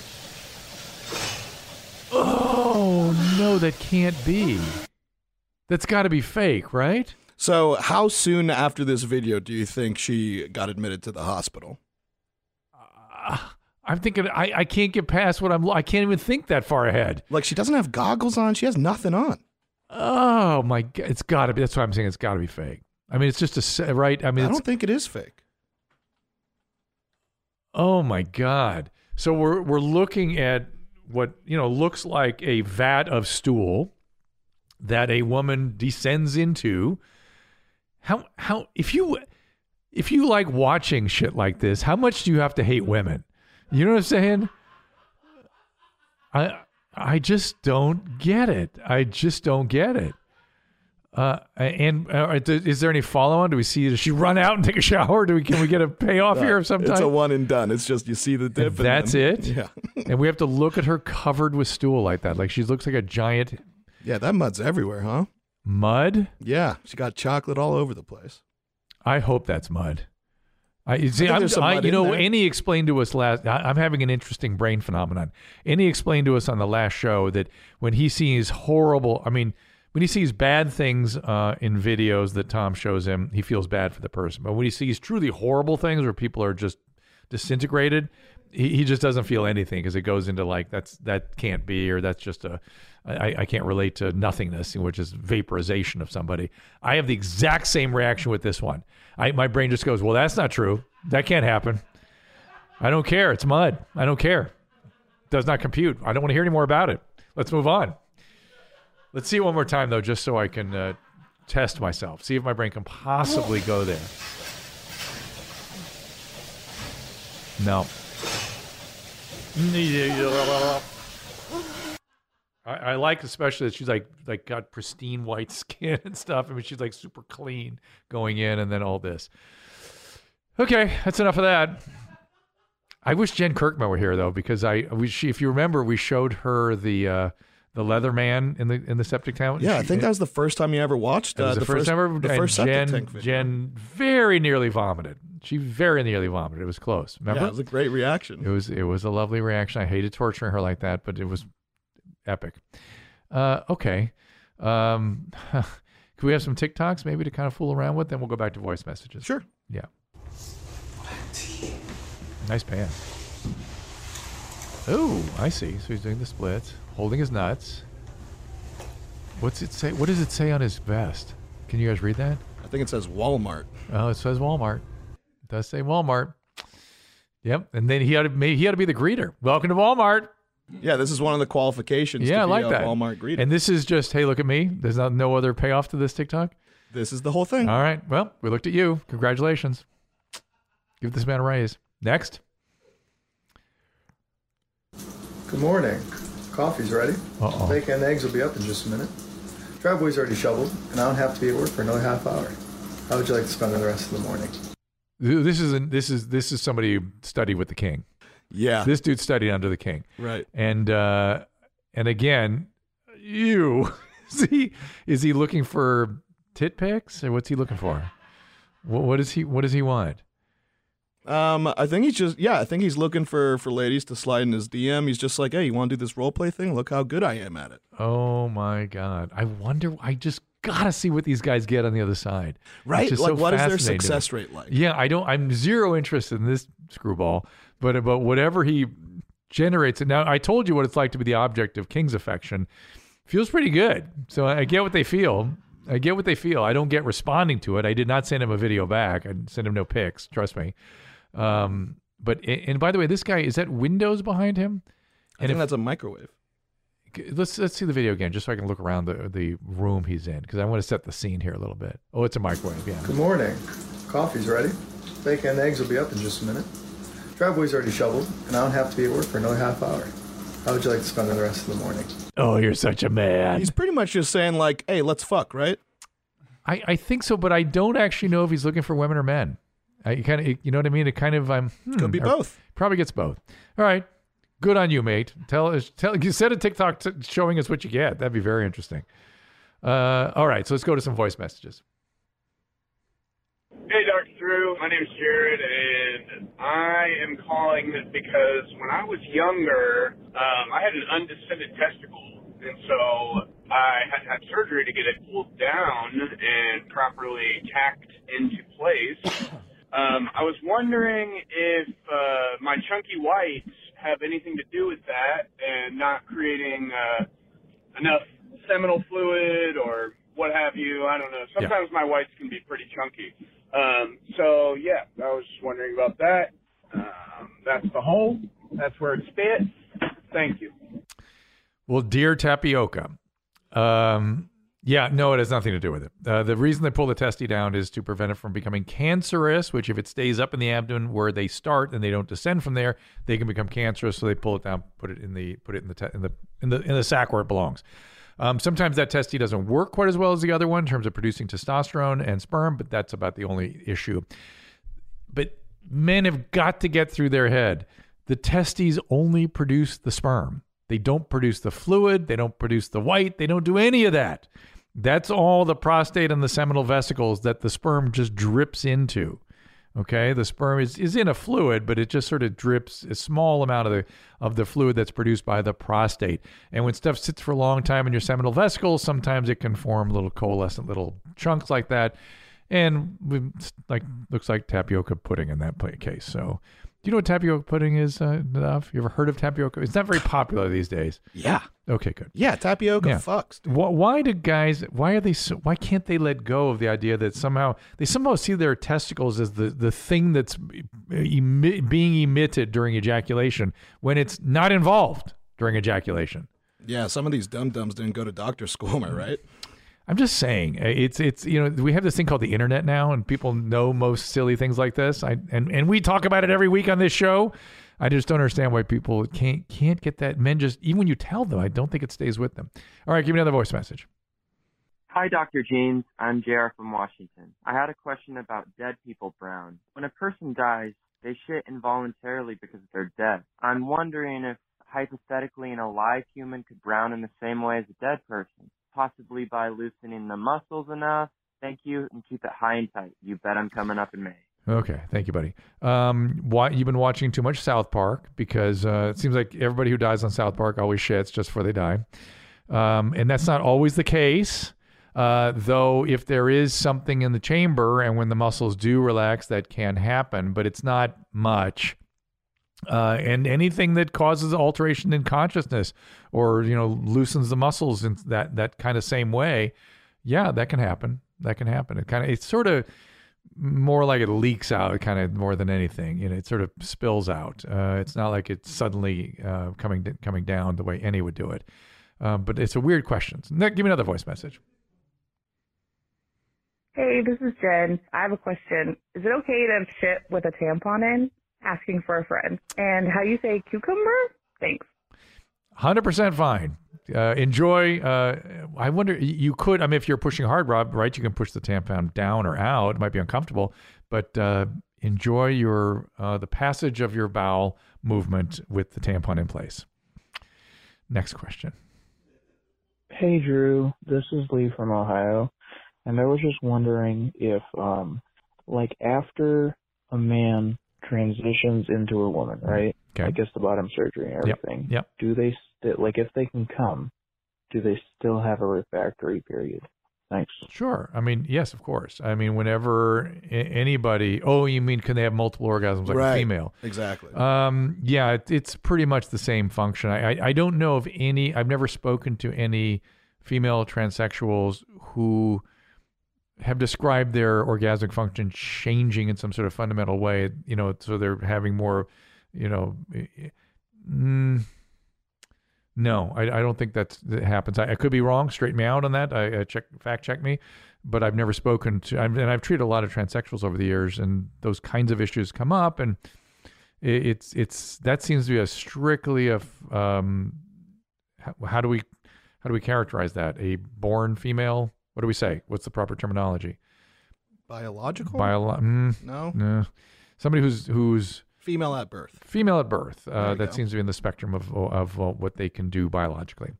Uh, [gasps] oh no, that can't be. That's got to be fake, right? So how soon after this video do you think she got admitted to the hospital? I'm thinking I, I can't get past what I'm. I can't even think that far ahead. Like she doesn't have goggles on. She has nothing on. Oh my god, it's got to be. That's why I'm saying it's got to be fake. I mean, it's just a right. I mean, I don't think it is fake. oh my god, So we're we're looking at what you know looks like a vat of stool that a woman descends into. How how if you if you like watching shit like this, how much do you have to hate women? You know what I'm saying? I I just don't get it. I just don't get it. Uh, and uh, is there any follow on? Do we see? Does she run out and take a shower? Do we can we get a payoff [laughs] here of some It's a one and done. It's just you see the dip. That's then- it. Yeah. [laughs] and we have to look at her covered with stool like that. Like she looks like a giant Yeah, that mud's everywhere, huh? mud. Yeah, she got chocolate all over the place. I hope that's mud. I you see. I'm, I, you know. Annie explained to us last. I, I'm having an interesting brain phenomenon. Annie explained to us on the last show that when he sees horrible, I mean, when he sees bad things uh, in videos that Tom shows him, he feels bad for the person. But when he sees truly horrible things where people are just disintegrated, he, he just doesn't feel anything because it goes into like that's that can't be or that's just a I, I can't relate to nothingness, which is vaporization of somebody. I have the exact same reaction with this one. I, my brain just goes, well, that's not true. That can't happen. I don't care. It's mud. I don't care. Does not compute. I don't want to hear any more about it. Let's move on. Let's see it one more time, though, just so I can uh, test myself. See if my brain can possibly go there. No. [laughs] I, I like especially that she's like like got pristine white [laughs] skin and stuff. I mean, she's like super clean going in, and then all this. Okay, that's enough of that. I wish Jen Kirkman were here though, because I we, she, if you remember, we showed her the uh, the leather man in the in the septic tank. Yeah, I think that was the first time you ever watched. Uh, was the, first, time ever. the first septic Jen, tank video. Jen very nearly vomited. She very nearly vomited. It was close. Remember? Yeah, it was a great reaction. It was it was a lovely reaction. I hated torturing her like that, but it was epic. Uh, okay. Um, [laughs] can we have some TikToks maybe to kind of fool around with? Then we'll go back to voice messages. Sure. Yeah. Nice pan. Oh, I see. So he's doing the splits, holding his nuts. What's it say? What does it say on his vest? Can you guys read that? I think it says Walmart. Oh, it says Walmart. It does say Walmart. Yep. And then he ought to maybe he ought to be the greeter. Welcome to Walmart. Yeah, this is one of the qualifications. Yeah, to I like a that. Walmart greeting. And this is just, hey, look at me. There's not, no other payoff to this TikTok. this is the whole thing. All right. Well, we looked at you. Congratulations. Give this man a raise. Next. Good morning. Coffee's ready. Uh-oh. Bacon and eggs will be up in just a minute. Driveway's already shoveled, and I don't have to be at work for another half hour. How would you like to spend the rest of the morning? This is an, this is this is somebody who studied with the king. Yeah. This dude studied under the king. Right. And uh and again, you [laughs] is he is he looking for tit pics or what's he looking for? What, what is he what does he want? Um, I think he's just yeah. I think he's looking for for ladies to slide in his DM. He's just like, hey, you want to do this role play thing? Look how good I am at it. Oh my god! I wonder. I just gotta see what these guys get on the other side. Right? Like, so what is their fascinating to me. success rate like? Yeah, I don't. I'm zero interest in this screwball, but but whatever he generates. And now I told you what it's like to be the object of King's affection. Feels pretty good. So I get what they feel. I get what they feel. I don't get responding to it. I did not send him a video back. I sent him no pics. Trust me. Um, but and by the way, this guy is that windows behind him. I think that's a microwave. Let's let's see the video again, just so I can look around the the room he's in, because I want to set the scene here a little bit. Oh, it's a microwave. Yeah. Good morning. Coffee's ready. Bacon and eggs will be up in just a minute. Driveway's already shoveled, and I don't have to be at work for another half hour. How would you like to spend the rest of the morning? Oh, you're such a man. He's pretty much just saying like, hey, let's fuck, right? I, I think so, but I don't actually know if he's looking for women or men. I kind of, you know what I mean? It kind of, I'm hmm, Could be both. Probably gets both. All right, good on you, mate. Tell us, tell you said a TikTok t- showing us what you get. That'd be very interesting. Uh, all right, so let's go to some voice messages. Hey, Dr. Drew. My name's Jared, and I am calling because when I was younger, um, I had an undescended testicle, and so I had to have surgery to get it pulled down and properly tacked into place. [coughs] Um, I was wondering if uh, my chunky whites have anything to do with that and not creating uh, enough seminal fluid or what have you. I don't know. Sometimes my whites can be pretty chunky. Um, so yeah, I was just wondering about that. Um, that's the hole. That's where it spits. Thank you. Well, dear tapioca, um, yeah, no, it has nothing to do with it. Uh, the reason they pull the testy down is to prevent it from becoming cancerous. Which, if it stays up in the abdomen where they start and they don't descend from there, they can become cancerous. So they pull it down, put it in the put it in the te- in the in the in the sac where it belongs. Um, sometimes that testy doesn't work quite as well as the other one in terms of producing testosterone and sperm, but that's about the only issue. But men have got to get through their head. The testes only produce the sperm. They don't produce the fluid. They don't produce the white. They don't do any of that. That's all the prostate and the seminal vesicles that the sperm just drips into. Okay, the sperm is, is in a fluid, but it just sort of drips a small amount of the of the fluid that's produced by the prostate. And when stuff sits for a long time in your seminal vesicles, sometimes it can form little coalescent little chunks like that, and like looks like tapioca pudding in that case. So, do you know what tapioca pudding is, uh, Nadav? You ever heard of tapioca? It's not very popular these days. Yeah. Okay, good. Yeah, tapioca Yeah. fucks. Why, why do guys? Why are they? So, why can't they let go of the idea that somehow they somehow see their testicles as the the thing that's emi- being emitted during ejaculation when it's not involved during ejaculation? Yeah, some of these dum dums didn't go to doctor school, am I right? I'm just saying, uh, it's it's you know we have this thing called the internet now, and people know most silly things like this. I and and we talk about it every week on this show. I just don't understand why people can't can't get that. Men just even when you tell them, I don't think it stays with them. All right, give me another voice message. Hi, Dr. James. I'm JR from Washington. I had a question about dead people brown. When a person dies, they shit involuntarily because they're dead. I'm wondering if hypothetically an alive human could brown in the same way as a dead person, possibly by loosening the muscles enough. Thank you and keep it high and tight. You bet I'm coming up in May. Okay, thank you, buddy. Um, why you've been watching too much South Park because uh, it seems like everybody who dies on South Park always shits just before they die, um, and that's not always the case. Uh, though, if there is something in the chamber and when the muscles do relax, that can happen, but it's not much. Uh, and anything that causes alteration in consciousness or you know loosens the muscles in that that kind of same way, yeah, that can happen. That can happen. It kind of it's sort of more like it leaks out kind of more than anything you know it sort of spills out uh, it's not like it's suddenly uh, coming coming down the way any would do it um, but it's a weird question Ne- give me another voice message Hey, this is Jen. I have a question. Is it okay to shit with a tampon in? Asking for a friend. And how you say cucumber? Thanks. 100% fine uh, enjoy uh, i wonder you could i mean if you're pushing hard rob right you can push the tampon down or out it might be uncomfortable but uh, enjoy your uh, the passage of your bowel movement with the tampon in place next question Hey Drew, this is Lee from Ohio, and I was just wondering if, um, like after a man transitions into a woman, right? Okay. I guess the bottom surgery and everything. yep. yep. Do they still like if they can come? Do they still have a refractory period? Thanks. Sure. I mean, yes, of course. I mean, whenever anybody, oh, you mean can they have multiple orgasms like Right. a female? Exactly. Um, yeah, it, it's pretty much the same function. I, I, I don't know of any, I've never spoken to any female transsexuals who have described their orgasmic function changing in some sort of fundamental way, you know, so they're having more, you know, mm, no, I, I don't think that happens. I, I could be wrong. Straighten me out on that. I, I check, fact check me, but I've never spoken to, I've, and I've treated a lot of transsexuals over the years, and those kinds of issues come up, and it, it's it's that seems to be a strictly a um, how, how do we how do we characterize that? A born female? What do we say? What's the proper terminology? Biological? Bio- mm, No? no. Somebody who's who's Female at birth. female at birth. Uh, that go. seems to be in the spectrum of of uh, what they can do biologically.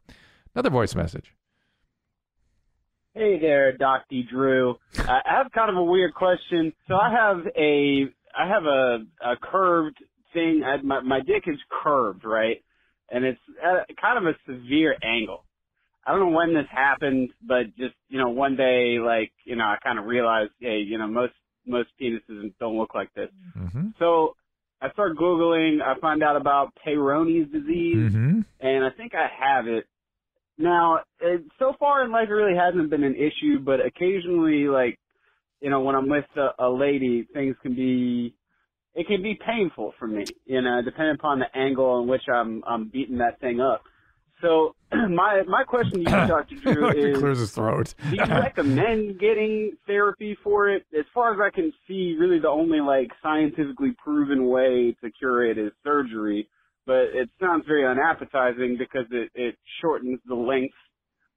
Another voice message. Hey there, Doc D. Drew. [laughs] I I have kind of a weird question. So I have a I have a a curved thing. I, my my dick is curved, right? And it's at kind of a severe angle. I don't know when this happened, but just you know, one day, like you know, I kind of realized, hey, you know, most most penises don't look like this. Mm-hmm. So I start googling. I find out about Peyronie's disease Mm-hmm. and I think I have it. Now, it, so far in life, it really hasn't been an issue, but occasionally, like, you know, when I'm with a, a lady, things can be it can be painful for me, you know, depending upon the angle in which I'm I'm beating that thing up. So [clears throat] my my question to you, [coughs] Dr. Drew, is clears his throat. do you recommend getting therapy for it? As far as I can see, really the only like scientifically proven way to cure it is surgery. But it sounds very unappetizing because it, it shortens the length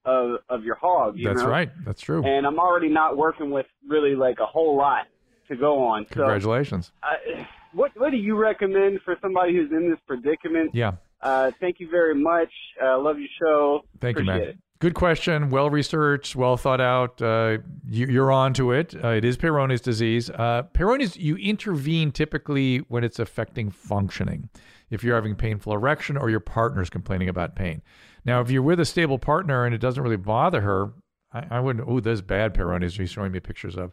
of of your hog. You That's know? right. That's true. And I'm already not working with really like a whole lot to go on. So Congratulations. uh, what what do you recommend for somebody who's in this predicament? Yeah. Uh, thank you very much. Uh, love your show. Thank Appreciate you, man. It. Good question. Well researched, well thought out. Uh, you, you're on to it. Uh, it is Peyronie's disease. Uh, Peyronie's, you intervene typically when it's affecting functioning. If you're having painful erection or your partner's complaining about pain. Now, if you're with a stable partner and it doesn't really bother her, I, I wouldn't. Oh, those bad Peyronie's he's showing me pictures of.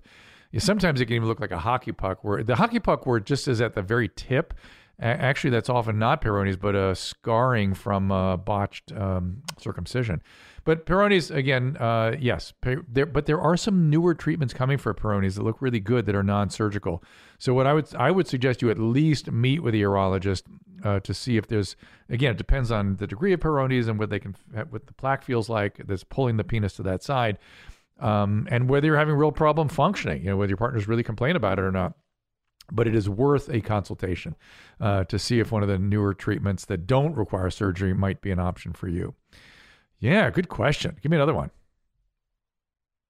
Sometimes it can even look like a hockey puck, where the hockey puck where it just is at the very tip. Actually, that's often not Peyronie's, but a scarring from botched um, circumcision. But Peyronie's, again, uh, yes, pe- there, but there are some newer treatments coming for Peyronie's that look really good that are non-surgical. So what I would I would suggest you at least meet with a urologist uh, to see if there's again it depends on the degree of Peyronie's and what they can what the plaque feels like that's pulling the penis to that side, um, and whether you're having real problem functioning. You know whether your partner's really complain about it or not but it is worth a consultation uh, to see if one of the newer treatments that don't require surgery might be an option for you. Yeah, good question. Give me another one.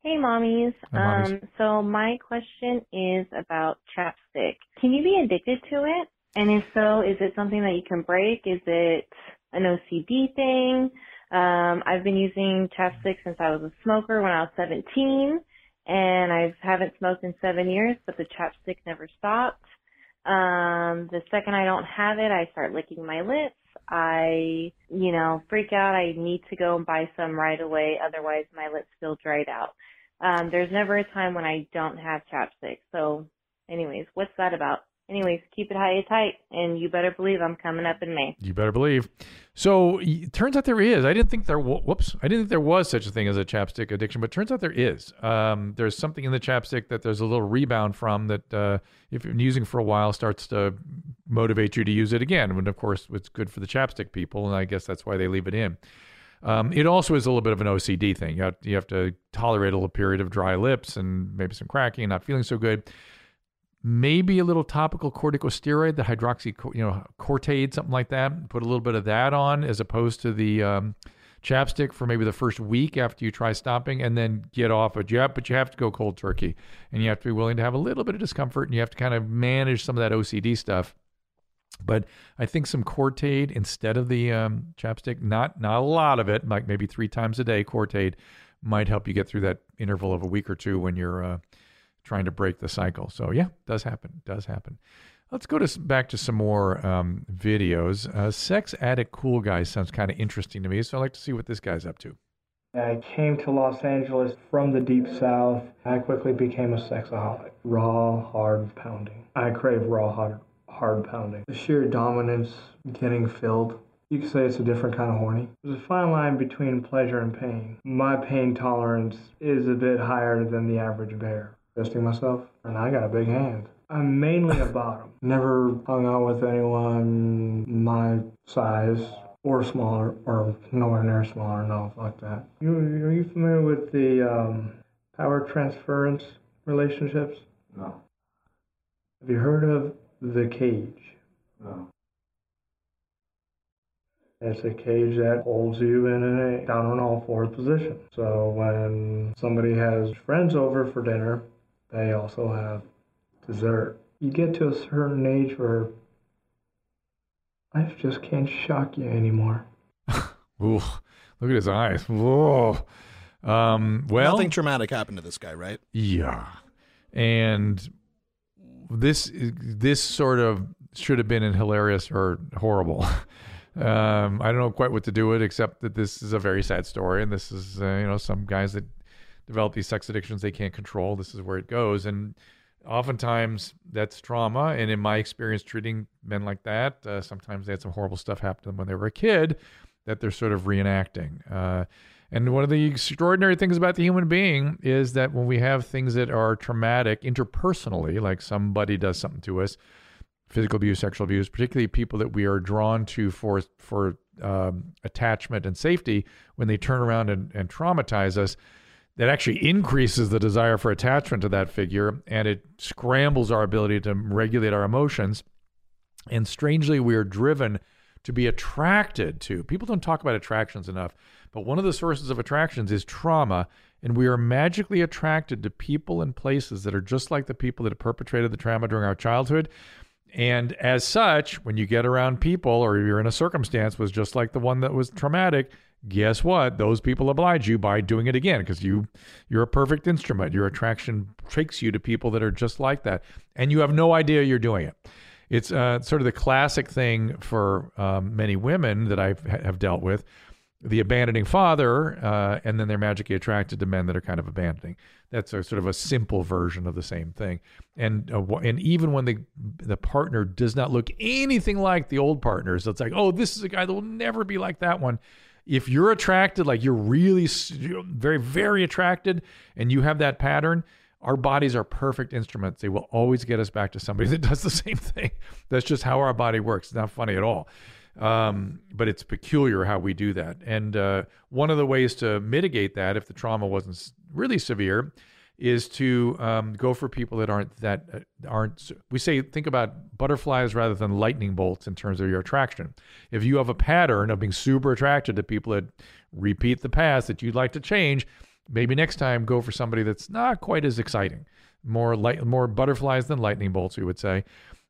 Hey, mommies. Hi, mommies. Um, so my question is about chapstick. Can you be addicted to it? And if so, is it something that you can break? Is it an OCD thing? Um, I've been using chapstick since I was a smoker when I was 17, and I haven't smoked in seven years, but the chapstick never stopped. Um, the second I don't have it, I start licking my lips. I, you know, freak out. I need to go and buy some right away. Otherwise, my lips feel dried out. Um, there's never a time when I don't have chapstick. So, anyways, what's that about? Anyways, keep it high and tight, and you better believe I'm coming up in May. You better believe. So it turns out there is. I didn't think there. Whoops. I didn't think there was such a thing as a chapstick addiction, but turns out there is. Um, there's something in the chapstick that there's a little rebound from that. Uh, if you're using for a while, starts to motivate you to use it again. And of course, it's good for the chapstick people, and I guess that's why they leave it in. Um, it also is a little bit of an OCD thing. You have, you have to tolerate a little period of dry lips and maybe some cracking, not feeling so good maybe a little topical corticosteroid, the hydroxy, you know, Cortaid, something like that. Put a little bit of that on as opposed to the um, chapstick for maybe the first week after you try stopping, and then get off. You have, but you have to go cold turkey, and you have to be willing to have a little bit of discomfort, and you have to kind of manage some of that OCD stuff. But I think some Cortaid instead of the um, chapstick, not not a lot of it, like maybe three times a day, Cortaid might help you get through that interval of a week or two when you're uh, trying to break the cycle. So yeah, does happen, does happen. Let's go to back to some more um, videos. Uh, Sex addict cool guy sounds kind of interesting to me, so I'd like to see what this guy's up to. I came to Los Angeles from the deep south. I quickly became a sexaholic. Raw, hard pounding. I crave raw, hard, hard pounding. The sheer dominance, getting filled. You could say it's a different kind of horny. There's a fine line between pleasure and pain. My pain tolerance is a bit higher than the average bear. Testing myself, and I got a big hand. I'm mainly a bottom. Never hung out with anyone my size or smaller, or nowhere near smaller. No, fuck that. You, are you familiar with the um, power transference relationships? No. Have you heard of the cage? No. It's a cage that holds you in a down on all fours position. So when somebody has friends over for dinner, they also have dessert. You get to a certain age where life just can't shock you anymore. [laughs] Ooh, look at his eyes. Whoa. Um, well, Nothing traumatic happened to this guy, right? Yeah, and this this sort of should have been in hilarious or horrible. [laughs] Um, I don't know quite what to do with it, except that this is a very sad story, and this is uh, you know some guys that develop these sex addictions they can't control. This is where it goes, and oftentimes that's trauma. And in my experience treating men like that, uh, sometimes they had some horrible stuff happen to them when they were a kid that they're sort of reenacting. Uh, and one of the extraordinary things about the human being is that when we have things that are traumatic interpersonally, like somebody does something to us, physical abuse, sexual abuse, particularly people that we are drawn to for for um, attachment and safety, when they turn around and, and traumatize us, that actually increases the desire for attachment to that figure, and it scrambles our ability to regulate our emotions. And strangely, we are driven to be attracted to. People don't talk about attractions enough, but one of the sources of attractions is trauma, and we are magically attracted to people and places that are just like the people that perpetrated the trauma during our childhood. And as such, when you get around people or you're in a circumstance was just like the one that was traumatic, guess what? Those people oblige you by doing it again because you you're a perfect instrument. Your attraction takes you to people that are just like that, and you have no idea you're doing it. It's uh, sort of the classic thing for um, many women that I have dealt with. The abandoning father, uh, and then they're magically attracted to men that are kind of abandoning. That's a sort of a simple version of the same thing. And uh, and even when the the partner does not look anything like the old partners, it's like, oh, this is a guy that will never be like that one. If you're attracted, like you're really very very attracted, and you have that pattern, our bodies are perfect instruments. They will always get us back to somebody [laughs] that does the same thing. That's just how our body works. It's not funny at all. Um, but it's peculiar how we do that. And uh, one of the ways to mitigate that, if the trauma wasn't really severe, is to um, go for people that aren't that uh, aren't. We say think about butterflies rather than lightning bolts in terms of your attraction. If you have a pattern of being super attracted to people that repeat the past that you'd like to change, maybe next time go for somebody that's not quite as exciting, more light, more butterflies than lightning bolts, we would say.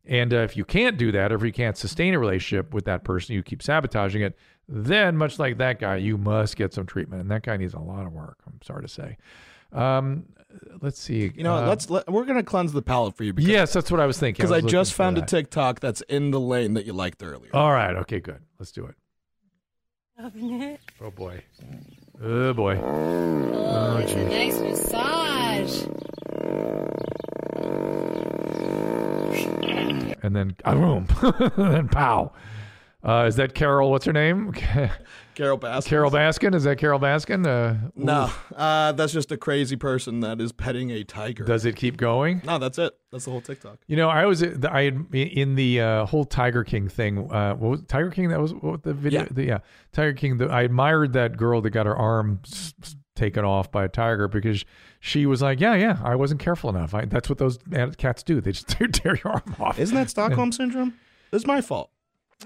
And uh, if you can't do that, or if you can't sustain a relationship with that person, you keep sabotaging it, then much like that guy, you must get some treatment. And that guy needs a lot of work, I'm sorry to say. Um, let's see. You know, uh, let's let, we're gonna cleanse the palate for you. Because, Yes, that's what I was thinking. Because I, was just found a. TikTok that's in the lane that you liked earlier. All right. Okay, good. Let's do it. Oh, boy. Oh, boy. Oh, it's a nice massage. And then, boom. and [laughs] then, pow. Uh, is that Carole? What's her name? [laughs] Carole Baskin. Carole Baskin. Is that Carole Baskin? Uh, No, uh, that's just a crazy person that is petting a tiger. Does it keep going? No, that's it. That's the whole TikTok. You know, I was I had in the uh, whole Tiger King thing. Uh, what was Tiger King? That was what the video. Yeah. The, yeah, Tiger King. The, I admired that girl that got her arm s- s- taken off by a tiger because she was like, yeah, yeah, I wasn't careful enough. I, that's what those cats do. They just [laughs] tear, tear your arm off. Isn't that Stockholm syndrome? It's my fault.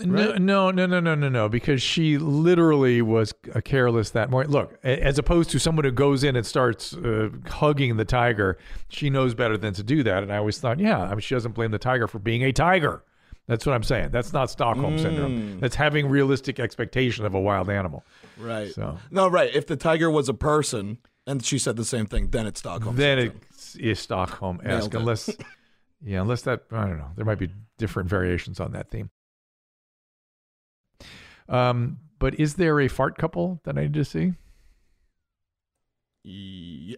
No, no, no, no, no, no, no, because she literally was careless that morning. Look, as opposed to someone who goes in and starts uh, hugging the tiger, she knows better than to do that. And I always thought, yeah, I mean, she doesn't blame the tiger for being a tiger. That's what I'm saying. That's not Stockholm syndrome. Mm. That's having realistic expectation of a wild animal. Right. So No, right. If the tiger was a person and she said the same thing, then it's Stockholm. then syndrome. it is Stockholm esque, unless, yeah, unless that I don't know. There might be different variations on that theme. Um, but is there a fart couple that I need to see?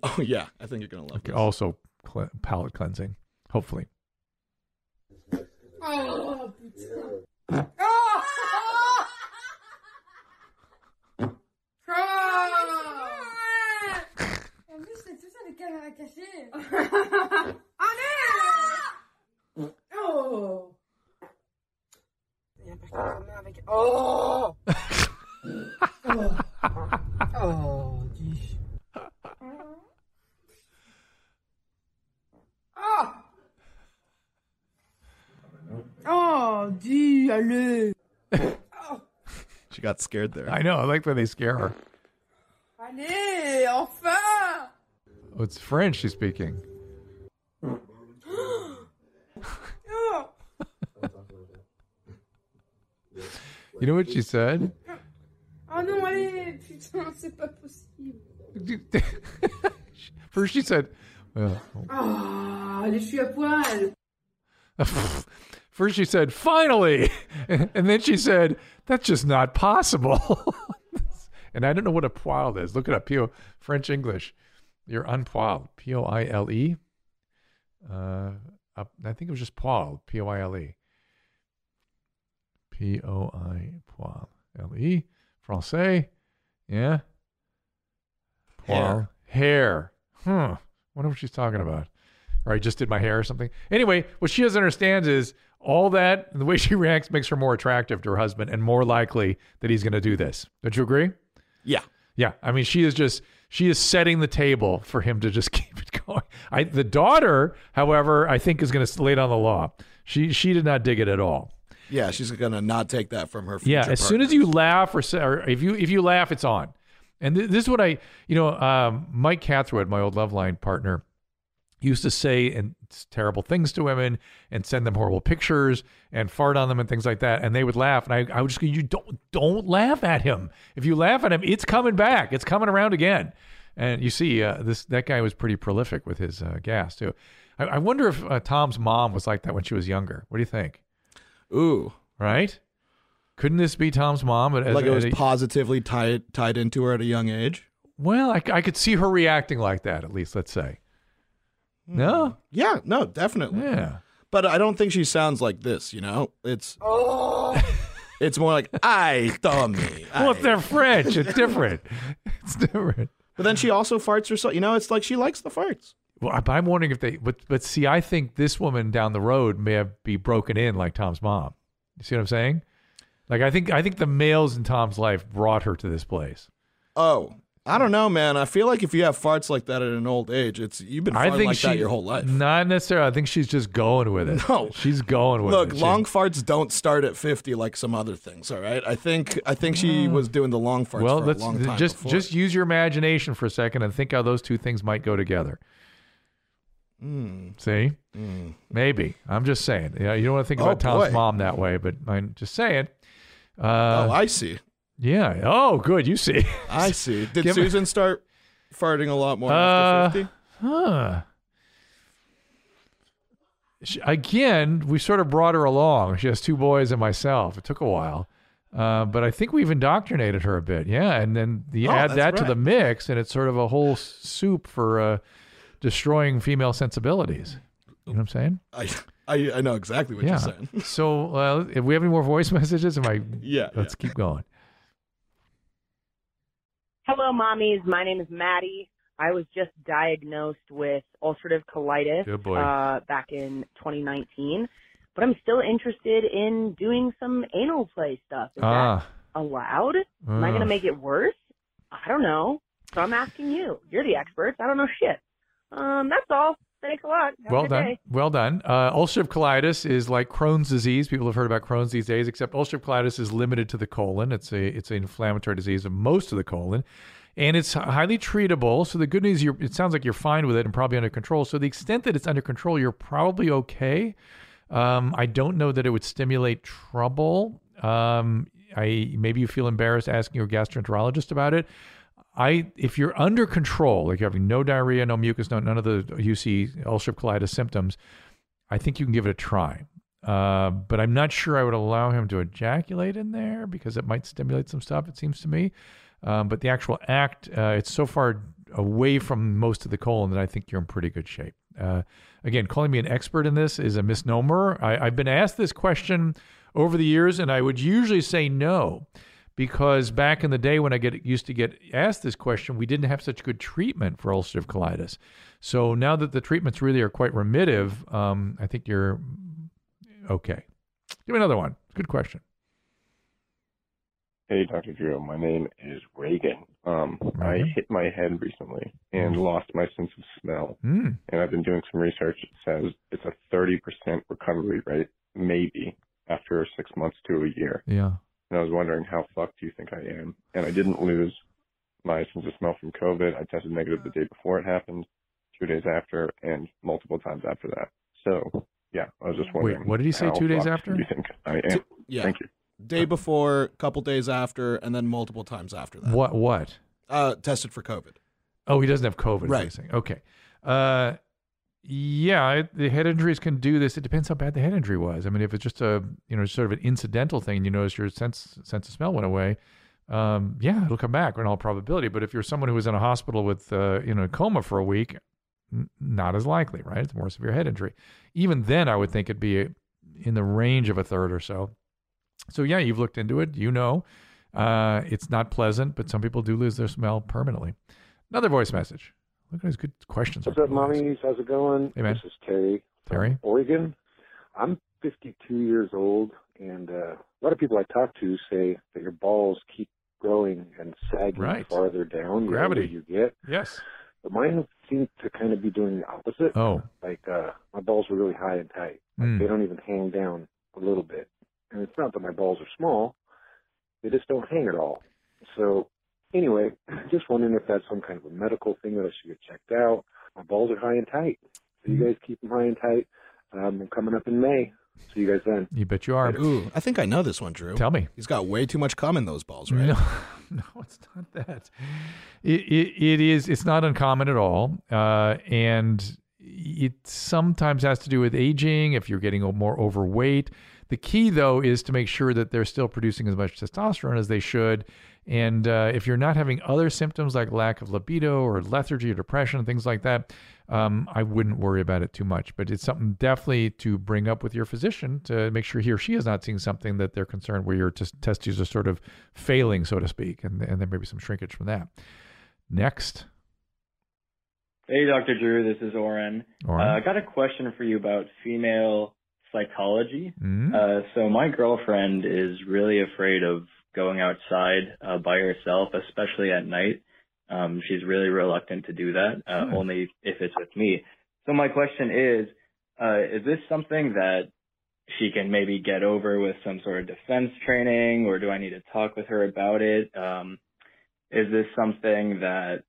Oh yeah, I think you're gonna love Okay, this. also cle- palate cleansing, hopefully. Oh, putain. En plus, c'est tout ça les caméras cachées. Allez Oh Il y a main avec... Oh Oh Oh, Oh, dis, [laughs] allez She got scared there. I know. I like when they scare her. Allez, enfin Oh, it's French she's speaking. Oh. [gasps] You know what she said? Oh non, allez, putain, c'est pas possible. [laughs] First she said, well, Ah, allez, je suis à poil. [laughs] First she said, finally. [laughs] And then she said, that's just not possible. [laughs] and I don't know what a poil is. Look it up. P-O, French English. You're unpoiled. P O I L E. Uh, up- I think it was just poil. P O I L E. P O I poil. L E. Francais. Yeah. Poil. Hair. Hair. Huh. Wonder what she's talking about. or I just did my hair or something. Anyway, what she doesn't understand is all that and the way she reacts makes her more attractive to her husband and more likely that he's going to do this. Don't you agree? Yeah. Yeah. I mean, she is just she is setting the table for him to just [laughs] keep it going. I the daughter, however, I think is going to lay down the law. She she did not dig it at all. Yeah, she's gonna not take that from her. Future Yeah, as soon as you laugh or, say, or if you if you laugh, it's on. And th- this is what I, you know, um, Mike Catherwood, my old Loveline partner, used to say and terrible things to women and send them horrible pictures and fart on them and things like that. And they would laugh, and I, I would just go, you don't don't laugh at him. If you laugh at him, it's coming back. It's coming around again. And you see, uh, this that guy was pretty prolific with his uh, gas too. I, I wonder if uh, Tom's mom was like that when she was younger. What do you think? Ooh, right? Couldn't this be Tom's mom? At, like it was a- positively tied tied into her at a young age. well, I, I could see her reacting like that. At least, let's say. No. Mm-hmm. Yeah, no, definitely. Yeah. But I don't think she sounds like this. You know, it's oh. [laughs] it's more like I dummy. Well, if they're French, it's different. [laughs] It's different. But then she also farts herself. You know, it's like she likes the farts. Well, I- I'm wondering if they, but but see, I think this woman down the road may have be broken in like Tom's mom. You see what I'm saying? Like I think I think the males in Tom's life brought her to this place. Oh, I don't know, man. I feel like if you have farts like that at an old age, it's you've been farting like she, that your whole life. Not necessarily. I think she's just going with it. No. she's going with Look, it. She- long farts don't start at fifty like some other things. All right, I think I think she was doing the long farts well, for a long time. just before. just use your imagination for a second and think how those two things might go together. Mm. See, Mm. maybe I'm just saying. Yeah, you don't want to think Oh, about Tom's boy. mom that way, but I'm just saying. Uh, oh, I see. Yeah. Oh, good. You see. I see. [laughs] Did Give Susan start farting a lot more Uh, after fifty? Huh. She, again, we sort of brought her along. She has two boys and myself. It took a while. Uh, but I think we've indoctrinated her a bit. Yeah. And then you Oh, add that to the mix, and it's sort of a whole soup for uh, destroying female sensibilities. You know what I'm saying? I, I I know exactly what yeah. you're saying. [laughs] so, uh, if we have any more voice [laughs] messages, am I? Yeah, Let's keep going. Hello, mommies. My name is Maddie. I was just diagnosed with ulcerative colitis Uh, back in 2019, but I'm still interested in doing some anal play stuff. Is Ah. that allowed? Am I going to Ah. make it worse? I don't know. So I'm asking you. You're the experts. I don't know shit. Um, that's all. Thanks a lot. Have well done. day. Well done. Uh, ulcerative colitis is like Crohn's disease. People have heard about Crohn's these days, except ulcerative colitis is limited to the colon. It's a it's an inflammatory disease of most of the colon, and it's highly treatable. So the good news, you're, it sounds like you're fine with it and probably under control. So the extent that it's under control, you're probably okay. Um, I don't know that it would stimulate trouble. Um, I maybe you feel embarrassed asking your gastroenterologist about it. I if you're under control, like you're having no diarrhea, no mucus, no none of the UC ulcerative colitis symptoms, I think you can give it a try. Uh, but I'm not sure I would allow him to ejaculate in there because it might stimulate some stuff. It seems to me. Um, but the actual act, uh, it's so far away from most of the colon that I think you're in pretty good shape. Uh, again, calling me an expert in this is a misnomer. I, I've been asked this question over the years, and I would usually say no because back in the day when I get used to get asked this question, we didn't have such good treatment for ulcerative colitis. So now that the treatments really are quite remittive, um, I think you're okay. Give me another one. Good question. Hey, Dr. Drew. My name is Reagan. Um, I hit my head recently and lost my sense of smell. Mm. And I've been doing some research It says it's a 30% recovery rate, maybe, after six months to a year. Yeah. And I was wondering how fucked do you think I am? And I didn't lose my sense of smell from COVID. I tested negative the day before it happened, two days after, and multiple times after that. So, yeah, I was just wondering. Wait, what did he say, two days after? Do you think I am? Yeah. Thank you. Day before, couple days after, and then multiple times after that. What? What? Uh, tested for COVID. Oh, he doesn't have COVID. Right. Okay. Uh, yeah, it, the head injuries can do this. It depends how bad the head injury was. I mean, if it's just a you know sort of an incidental thing, and you notice your sense sense of smell went away. Um, yeah, it'll come back in all probability. But if you're someone who was in a hospital with uh, you know a coma for a week, n- not as likely, right? It's more severe head injury. Even then, I would think it'd be in the range of a third or so. So yeah, you've looked into it. You know, uh, it's not pleasant, but some people do lose their smell permanently. Another voice message. Look at good questions. What's up, mommies? How's it going? Hey, man. This is Terry. Terry? Oregon. I'm 52 years old, and uh, a lot of people I talk to say that your balls keep growing and sagging Right. farther down Gravity. you get. Yes. But mine seem to kind of be doing the opposite. Oh. Like uh, my balls are really high and tight. Like Mm. they don't even hang down a little bit. And it's not that my balls are small; they just don't hang at all. So anyway, [clears throat] just wondering if that's some kind of a medical thing that I should get checked out. My balls are high and tight. So you guys keep them high and tight. Um, I'm coming up in May. See you guys then. You bet you are. Ooh, I think I know this one, Drew. Tell me. He's got way too much cum in those balls, right? No, [laughs] no, it's not that. It, it, it is. It's not uncommon at all, uh, and it sometimes has to do with aging. If you're getting more overweight, the key though is to make sure that they're still producing as much testosterone as they should. And uh, if you're not having other symptoms like lack of libido or lethargy or depression, things like that, um, I wouldn't worry about it too much. But it's something definitely to bring up with your physician to make sure he or she is not seeing something that they're concerned where your tes- testes are sort of failing, so to speak, and, and there may be some shrinkage from that. Next. Hey, Dr. Drew, this is Oren. Oren. Uh, I got a question for you about female psychology. Mhm. Uh, so my girlfriend is really afraid of going outside uh, by herself, especially at night. Um, she's really reluctant to do that, uh, Hmm. only if it's with me. So my question is, uh, is this something that she can maybe get over with some sort of defense training, or do I need to talk with her about it? Um, is this something that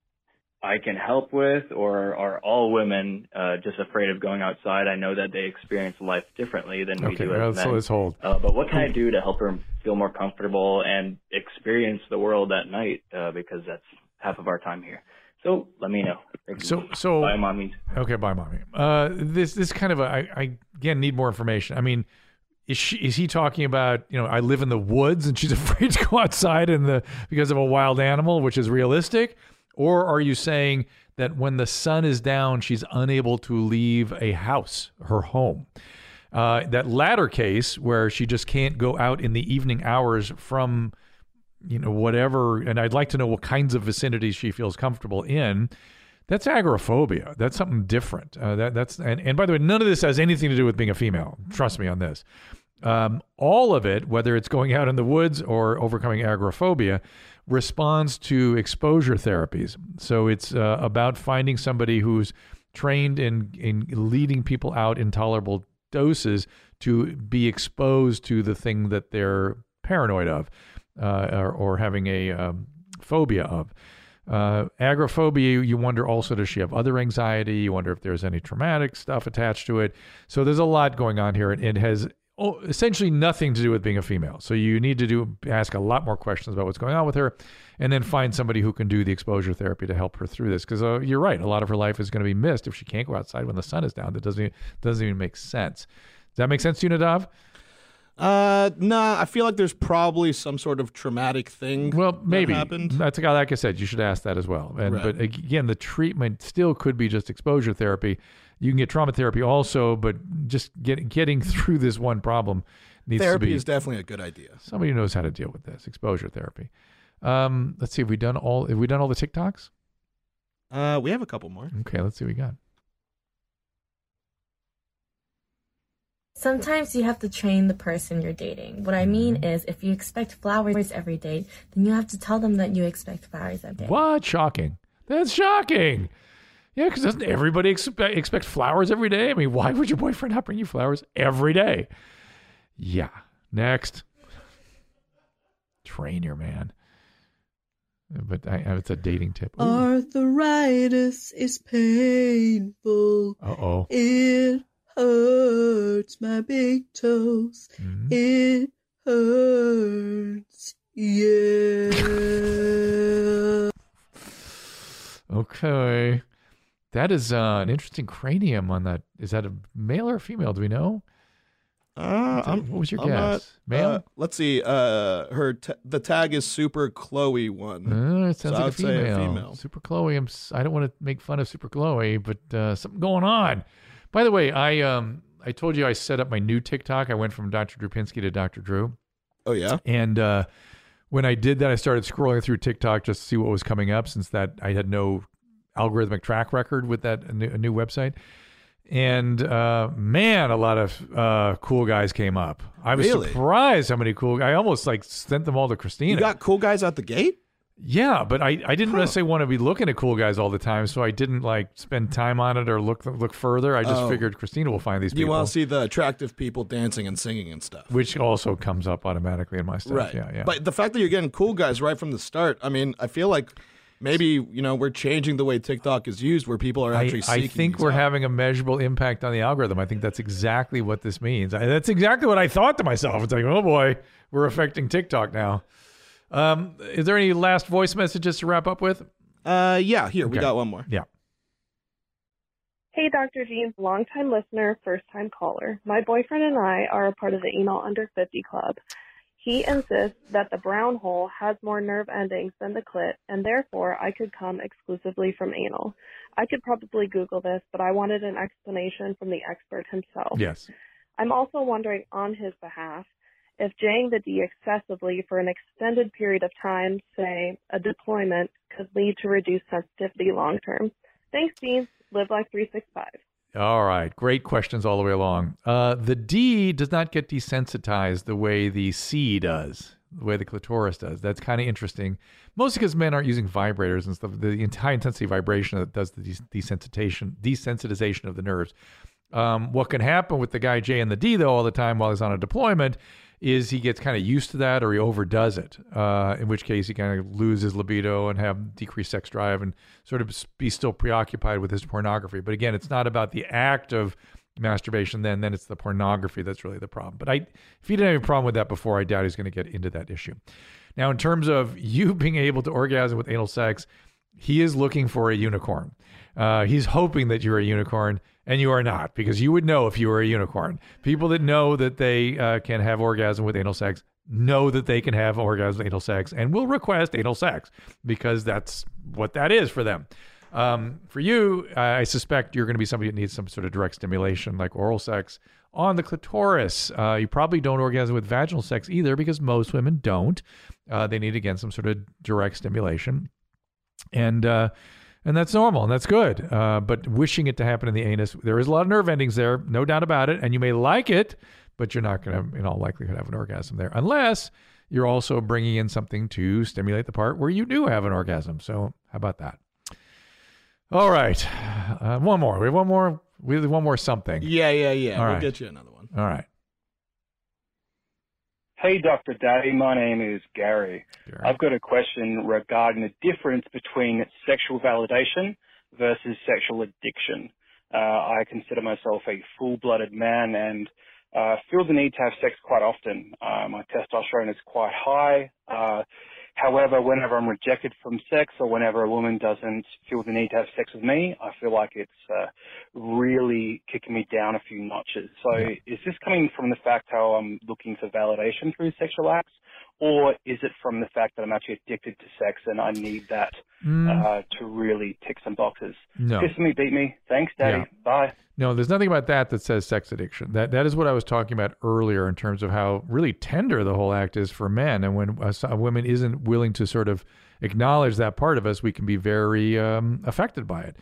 I can help with, or are all women uh, just afraid of going outside? I know that they experience life differently than we do as so let's hold. Uh, but what can I do to help her feel more comfortable and experience the world at night? Uh, because that's half of our time here. So let me know. So, so bye, mommy. Okay, bye, mommy. Uh, this this kind of a, I, I again need more information. I mean, is she is he talking about you know I live in the woods and she's [laughs] afraid to go outside in the because of a wild animal, which is realistic, or are you saying that when the sun is down, she's unable to leave a house, her home? Uh, that latter case where she just can't go out in the evening hours from you know whatever and i'd like to know what kinds of vicinities she feels comfortable in that's agoraphobia. That's something different. Uh, that, that's and, and by the way none of this has anything to do with being a female. Trust me on this. Um, all of it whether it's going out in the woods or overcoming agoraphobia responds to exposure therapies. So it's uh, about finding somebody who's trained in in leading people out in tolerable doses to be exposed to the thing that they're paranoid of uh, or, or having a um, phobia of. Uh, agoraphobia, you wonder also, does she have other anxiety? You wonder if there's any traumatic stuff attached to it. So there's a lot going on here. and It has oh, essentially nothing to do with being a female. So you need to do ask a lot more questions about what's going on with her, and then find somebody who can do the exposure therapy to help her through this. Because uh, you're right, a lot of her life is going to be missed if she can't go outside when the sun is down. That doesn't even, doesn't even make sense. Does that make sense to you, Nadav? Uh, nah. I feel like there's probably some sort of traumatic thing. Well, maybe that happened. that's. Like I said, you should ask that as well. And Right. but again, the treatment still could be just exposure therapy. You can get trauma therapy also, but just get, getting [laughs] through this one problem needs Therapy to be Therapy is definitely a good idea. somebody who knows how to deal with this exposure therapy. Um, let's see. Have we done all? Have we done all the TikToks? Uh, we have a couple more. Okay, let's see what we got. Sometimes you have to train the person you're dating. What I mean Mm-hmm. is, if you expect flowers every day, then you have to tell them that you expect flowers every day. What? Shocking. That's shocking. Yeah, because doesn't everybody expect, expect flowers every day? I mean, why would your boyfriend not bring you flowers every day? Yeah. Next. Train your man. But I, it's a dating tip. Ooh. Arthritis is painful. Uh oh. It hurts my big toes. Mm-hmm. It hurts. Yeah. [laughs] Okay. That is uh, an interesting cranium on that. Is that a male or a female? Do we know? Uh, that- what was your I'm guess? not- male? uh, let's see. Uh, her t- the tag is Super Chloe one. Uh, it sounds so like I a would say female. a female. Super Chloe. I'm, I don't want to make fun of Super Chloe, but uh, something going on. By the way, I um I told you I set up my new TikTok. I went from Dr. Drew Pinsky to Dr. Drew. Oh yeah. And uh, when I did that, I started scrolling through TikTok just to see what was coming up. Since that I had no algorithmic track record with that a new, a new website. And uh, man, a lot of uh, cool guys came up. I was Really? surprised how many cool. I almost like sent them all to Christina. You got cool guys out the gate? Yeah, but I, I didn't necessarily want to be looking at cool guys all the time, so I didn't like spend time on it or look look further. I just Oh. figured Christina will find these You people, want to see the attractive people dancing and singing and stuff. which also comes up automatically in my stuff. Right. Yeah, yeah. But the fact that you're getting cool guys right from the start, I mean, I feel like maybe, you know, we're changing the way TikTok is used where people are actually I seeking think we're out. having a measurable impact on the algorithm. I think that's exactly what this means. I, that's exactly what I thought to myself. It's like, oh boy, we're affecting TikTok now. Um, is there any last voice messages to wrap up with? Uh, yeah. Here we got one more. Yeah. Hey, Dr. Jeans, longtime listener, first time caller. My boyfriend and I are a part of the Anal Under 50 Club. He insists that the brown hole has more nerve endings than the clit, and therefore I could come exclusively from anal. I could probably Google this, but I wanted an explanation from the expert himself. Yes. I'm also wondering on his behalf if jaying the D excessively for an extended period of time, say a deployment, could lead to reduced sensitivity long term. Thanks, Dean. Live like 365. All right, great questions all the way along. Uh, the D does not get desensitized the way the C does, the way the clitoris does. That's kind of interesting, mostly because men aren't using vibrators and stuff. The high intensity vibration that does the desensitization, desensitization of the nerves. Um, what can happen with the guy J and the D though all the time while he's on a deployment is he gets kind of used to that or he overdoes it. Uh, in which case he kind of loses libido and have decreased sex drive and sort of be still preoccupied with his pornography. But again, it's not about the act of masturbation. Then then it's the pornography that's really the problem. But I, if he didn't have a problem with that before, I doubt he's going to get into that issue. Now, in terms of [laughs] you being able to orgasm with anal sex, he is looking for a unicorn. Uh, he's hoping that you're a unicorn, and you are not, because you would know if you were a unicorn. People that know that they uh, can have orgasm with anal sex know that they can have orgasm with anal sex and will request anal sex because that's what that is for them. Um, for you, I suspect you're going to be somebody that needs some sort of direct stimulation, like oral sex on the clitoris. Uh, you probably don't orgasm with vaginal sex either, because most women don't. Uh, they need again some sort of direct stimulation, and uh, and that's normal and that's good. Uh, but wishing it to happen in the anus, there is a lot of nerve endings there, no doubt about it, and you may like it, but you're not going to, in all likelihood, have an orgasm there, unless you're also bringing in something to stimulate the part where you do have an orgasm. So how about that? All right, uh, one more. We have one more. We have one more something. Yeah, yeah, yeah. All we'll right. get you another one. All right. Hey, Dr. Daddy. My name is Gary. I've got a question regarding the difference between sexual validation versus sexual addiction. Uh, I consider myself a full-blooded man and uh, feel the need to have sex quite often. Uh, my testosterone is quite high. However, whenever I'm rejected from sex or whenever a woman doesn't feel the need to have sex with me, I feel like it's uh, really kicking me down a few notches. So is this coming from the fact how I'm looking for validation through sexual acts? Or is it from the fact that I'm actually addicted to sex and I need that Mm. uh, to really tick some boxes? No. Kiss me, beat me. Thanks, Daddy. Yeah. Bye. No, there's nothing about that that says sex addiction. That that is what I was talking about earlier in terms of how really tender the whole act is for men, and when a, a woman isn't willing to sort of acknowledge that part of us, we can be very um, affected by it.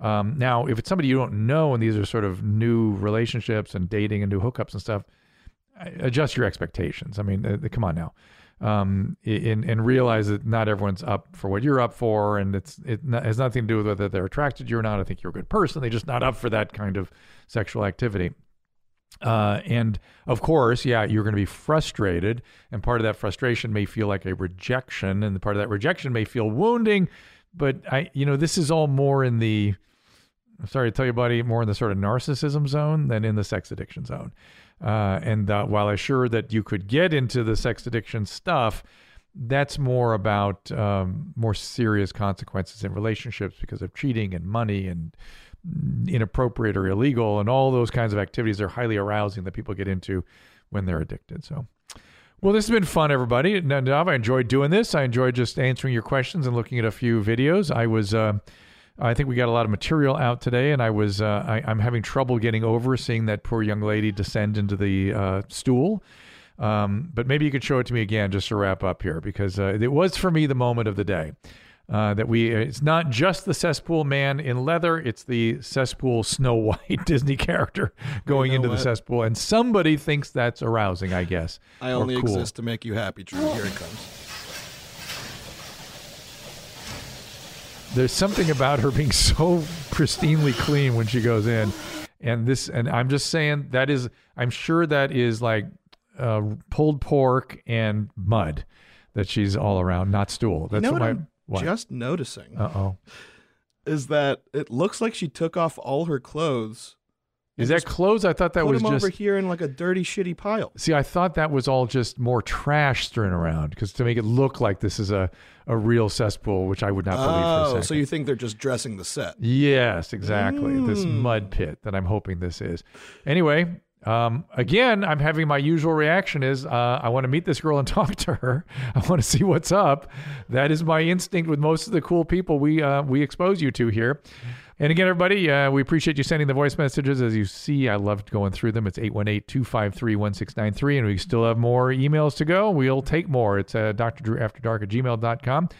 Um, now, if it's somebody you don't know, and these are sort of new relationships and dating and new hookups and stuff, adjust your expectations. I mean, uh, come on now, um, and and realize that not everyone's up for what you're up for, and it's it has nothing to do with whether they're attracted to you or not. I think you're a good person. They're just not up for that kind of sexual activity. Uh, and of course, yeah, you're going to be frustrated, and part of that frustration may feel like a rejection, and part of that rejection may feel wounding. But I, you know, this is all more in the I'm sorry to tell you, buddy, more in the sort of narcissism zone than in the sex addiction zone. Uh, and uh, while I'm sure that you could get into the sex addiction stuff, that's more about um, more serious consequences in relationships because of cheating and money and inappropriate or illegal and all those kinds of activities are highly arousing that people get into when they're addicted. So, well, this has been fun, everybody. Nadav, I enjoyed doing this. I enjoyed just answering your questions and looking at a few videos. I was. Uh, I think we got a lot of material out today, and I was uh, I, I'm having trouble getting over seeing that poor young lady descend into the uh, stool. Um, but maybe you could show it to me again just to wrap up here, because uh, it was for me the moment of the day. Uh, that we it's not just the cesspool man in leather it's the cesspool snow white [laughs] disney character going know into the cesspool and somebody thinks that's arousing i guess I only cool. exist to make you happy, Drew. Here it comes. There's something about her being so pristinely clean when she goes in and this and i'm just saying that is i'm sure that is like uh, pulled pork and mud that she's all around not stool that's you know what, what I'm what? just noticing uh-oh is that it looks like she took off all her clothes. Is that clothes i thought that put was them just over here in like a dirty, shitty pile. See, I thought that was all just more trash strewn around because to make it look like this is a, a real cesspool, which I would not believe for a Oh, second. so you think they're just dressing the set? Yes, exactly. This Mm. mud pit that I'm hoping this is. Anyway, um, again, I'm having my usual reaction is uh, I want to meet this girl and [laughs] talk to her. I want to see what's up. That is my instinct with most of the cool people we uh, we expose you to here. And again, everybody, uh, we appreciate you sending the voice messages. As you see, I loved going through them. It's 818-253-1693, and we still have more emails to go. We'll take more. It's uh, drdrewafterdark at gmail.com.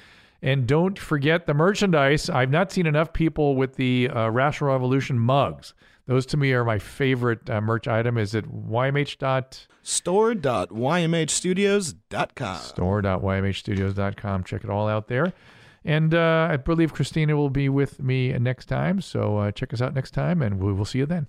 And don't forget the merchandise. I've not seen enough people with the uh, Rational Revolution mugs. Those to me are my favorite uh, merch item. Is it ymh dot Store.ymhstudios.com. store.ymhstudios.com. Check it all out there. And uh, I believe Christina will be with me next time. So uh, check us out next time, and we will see you then.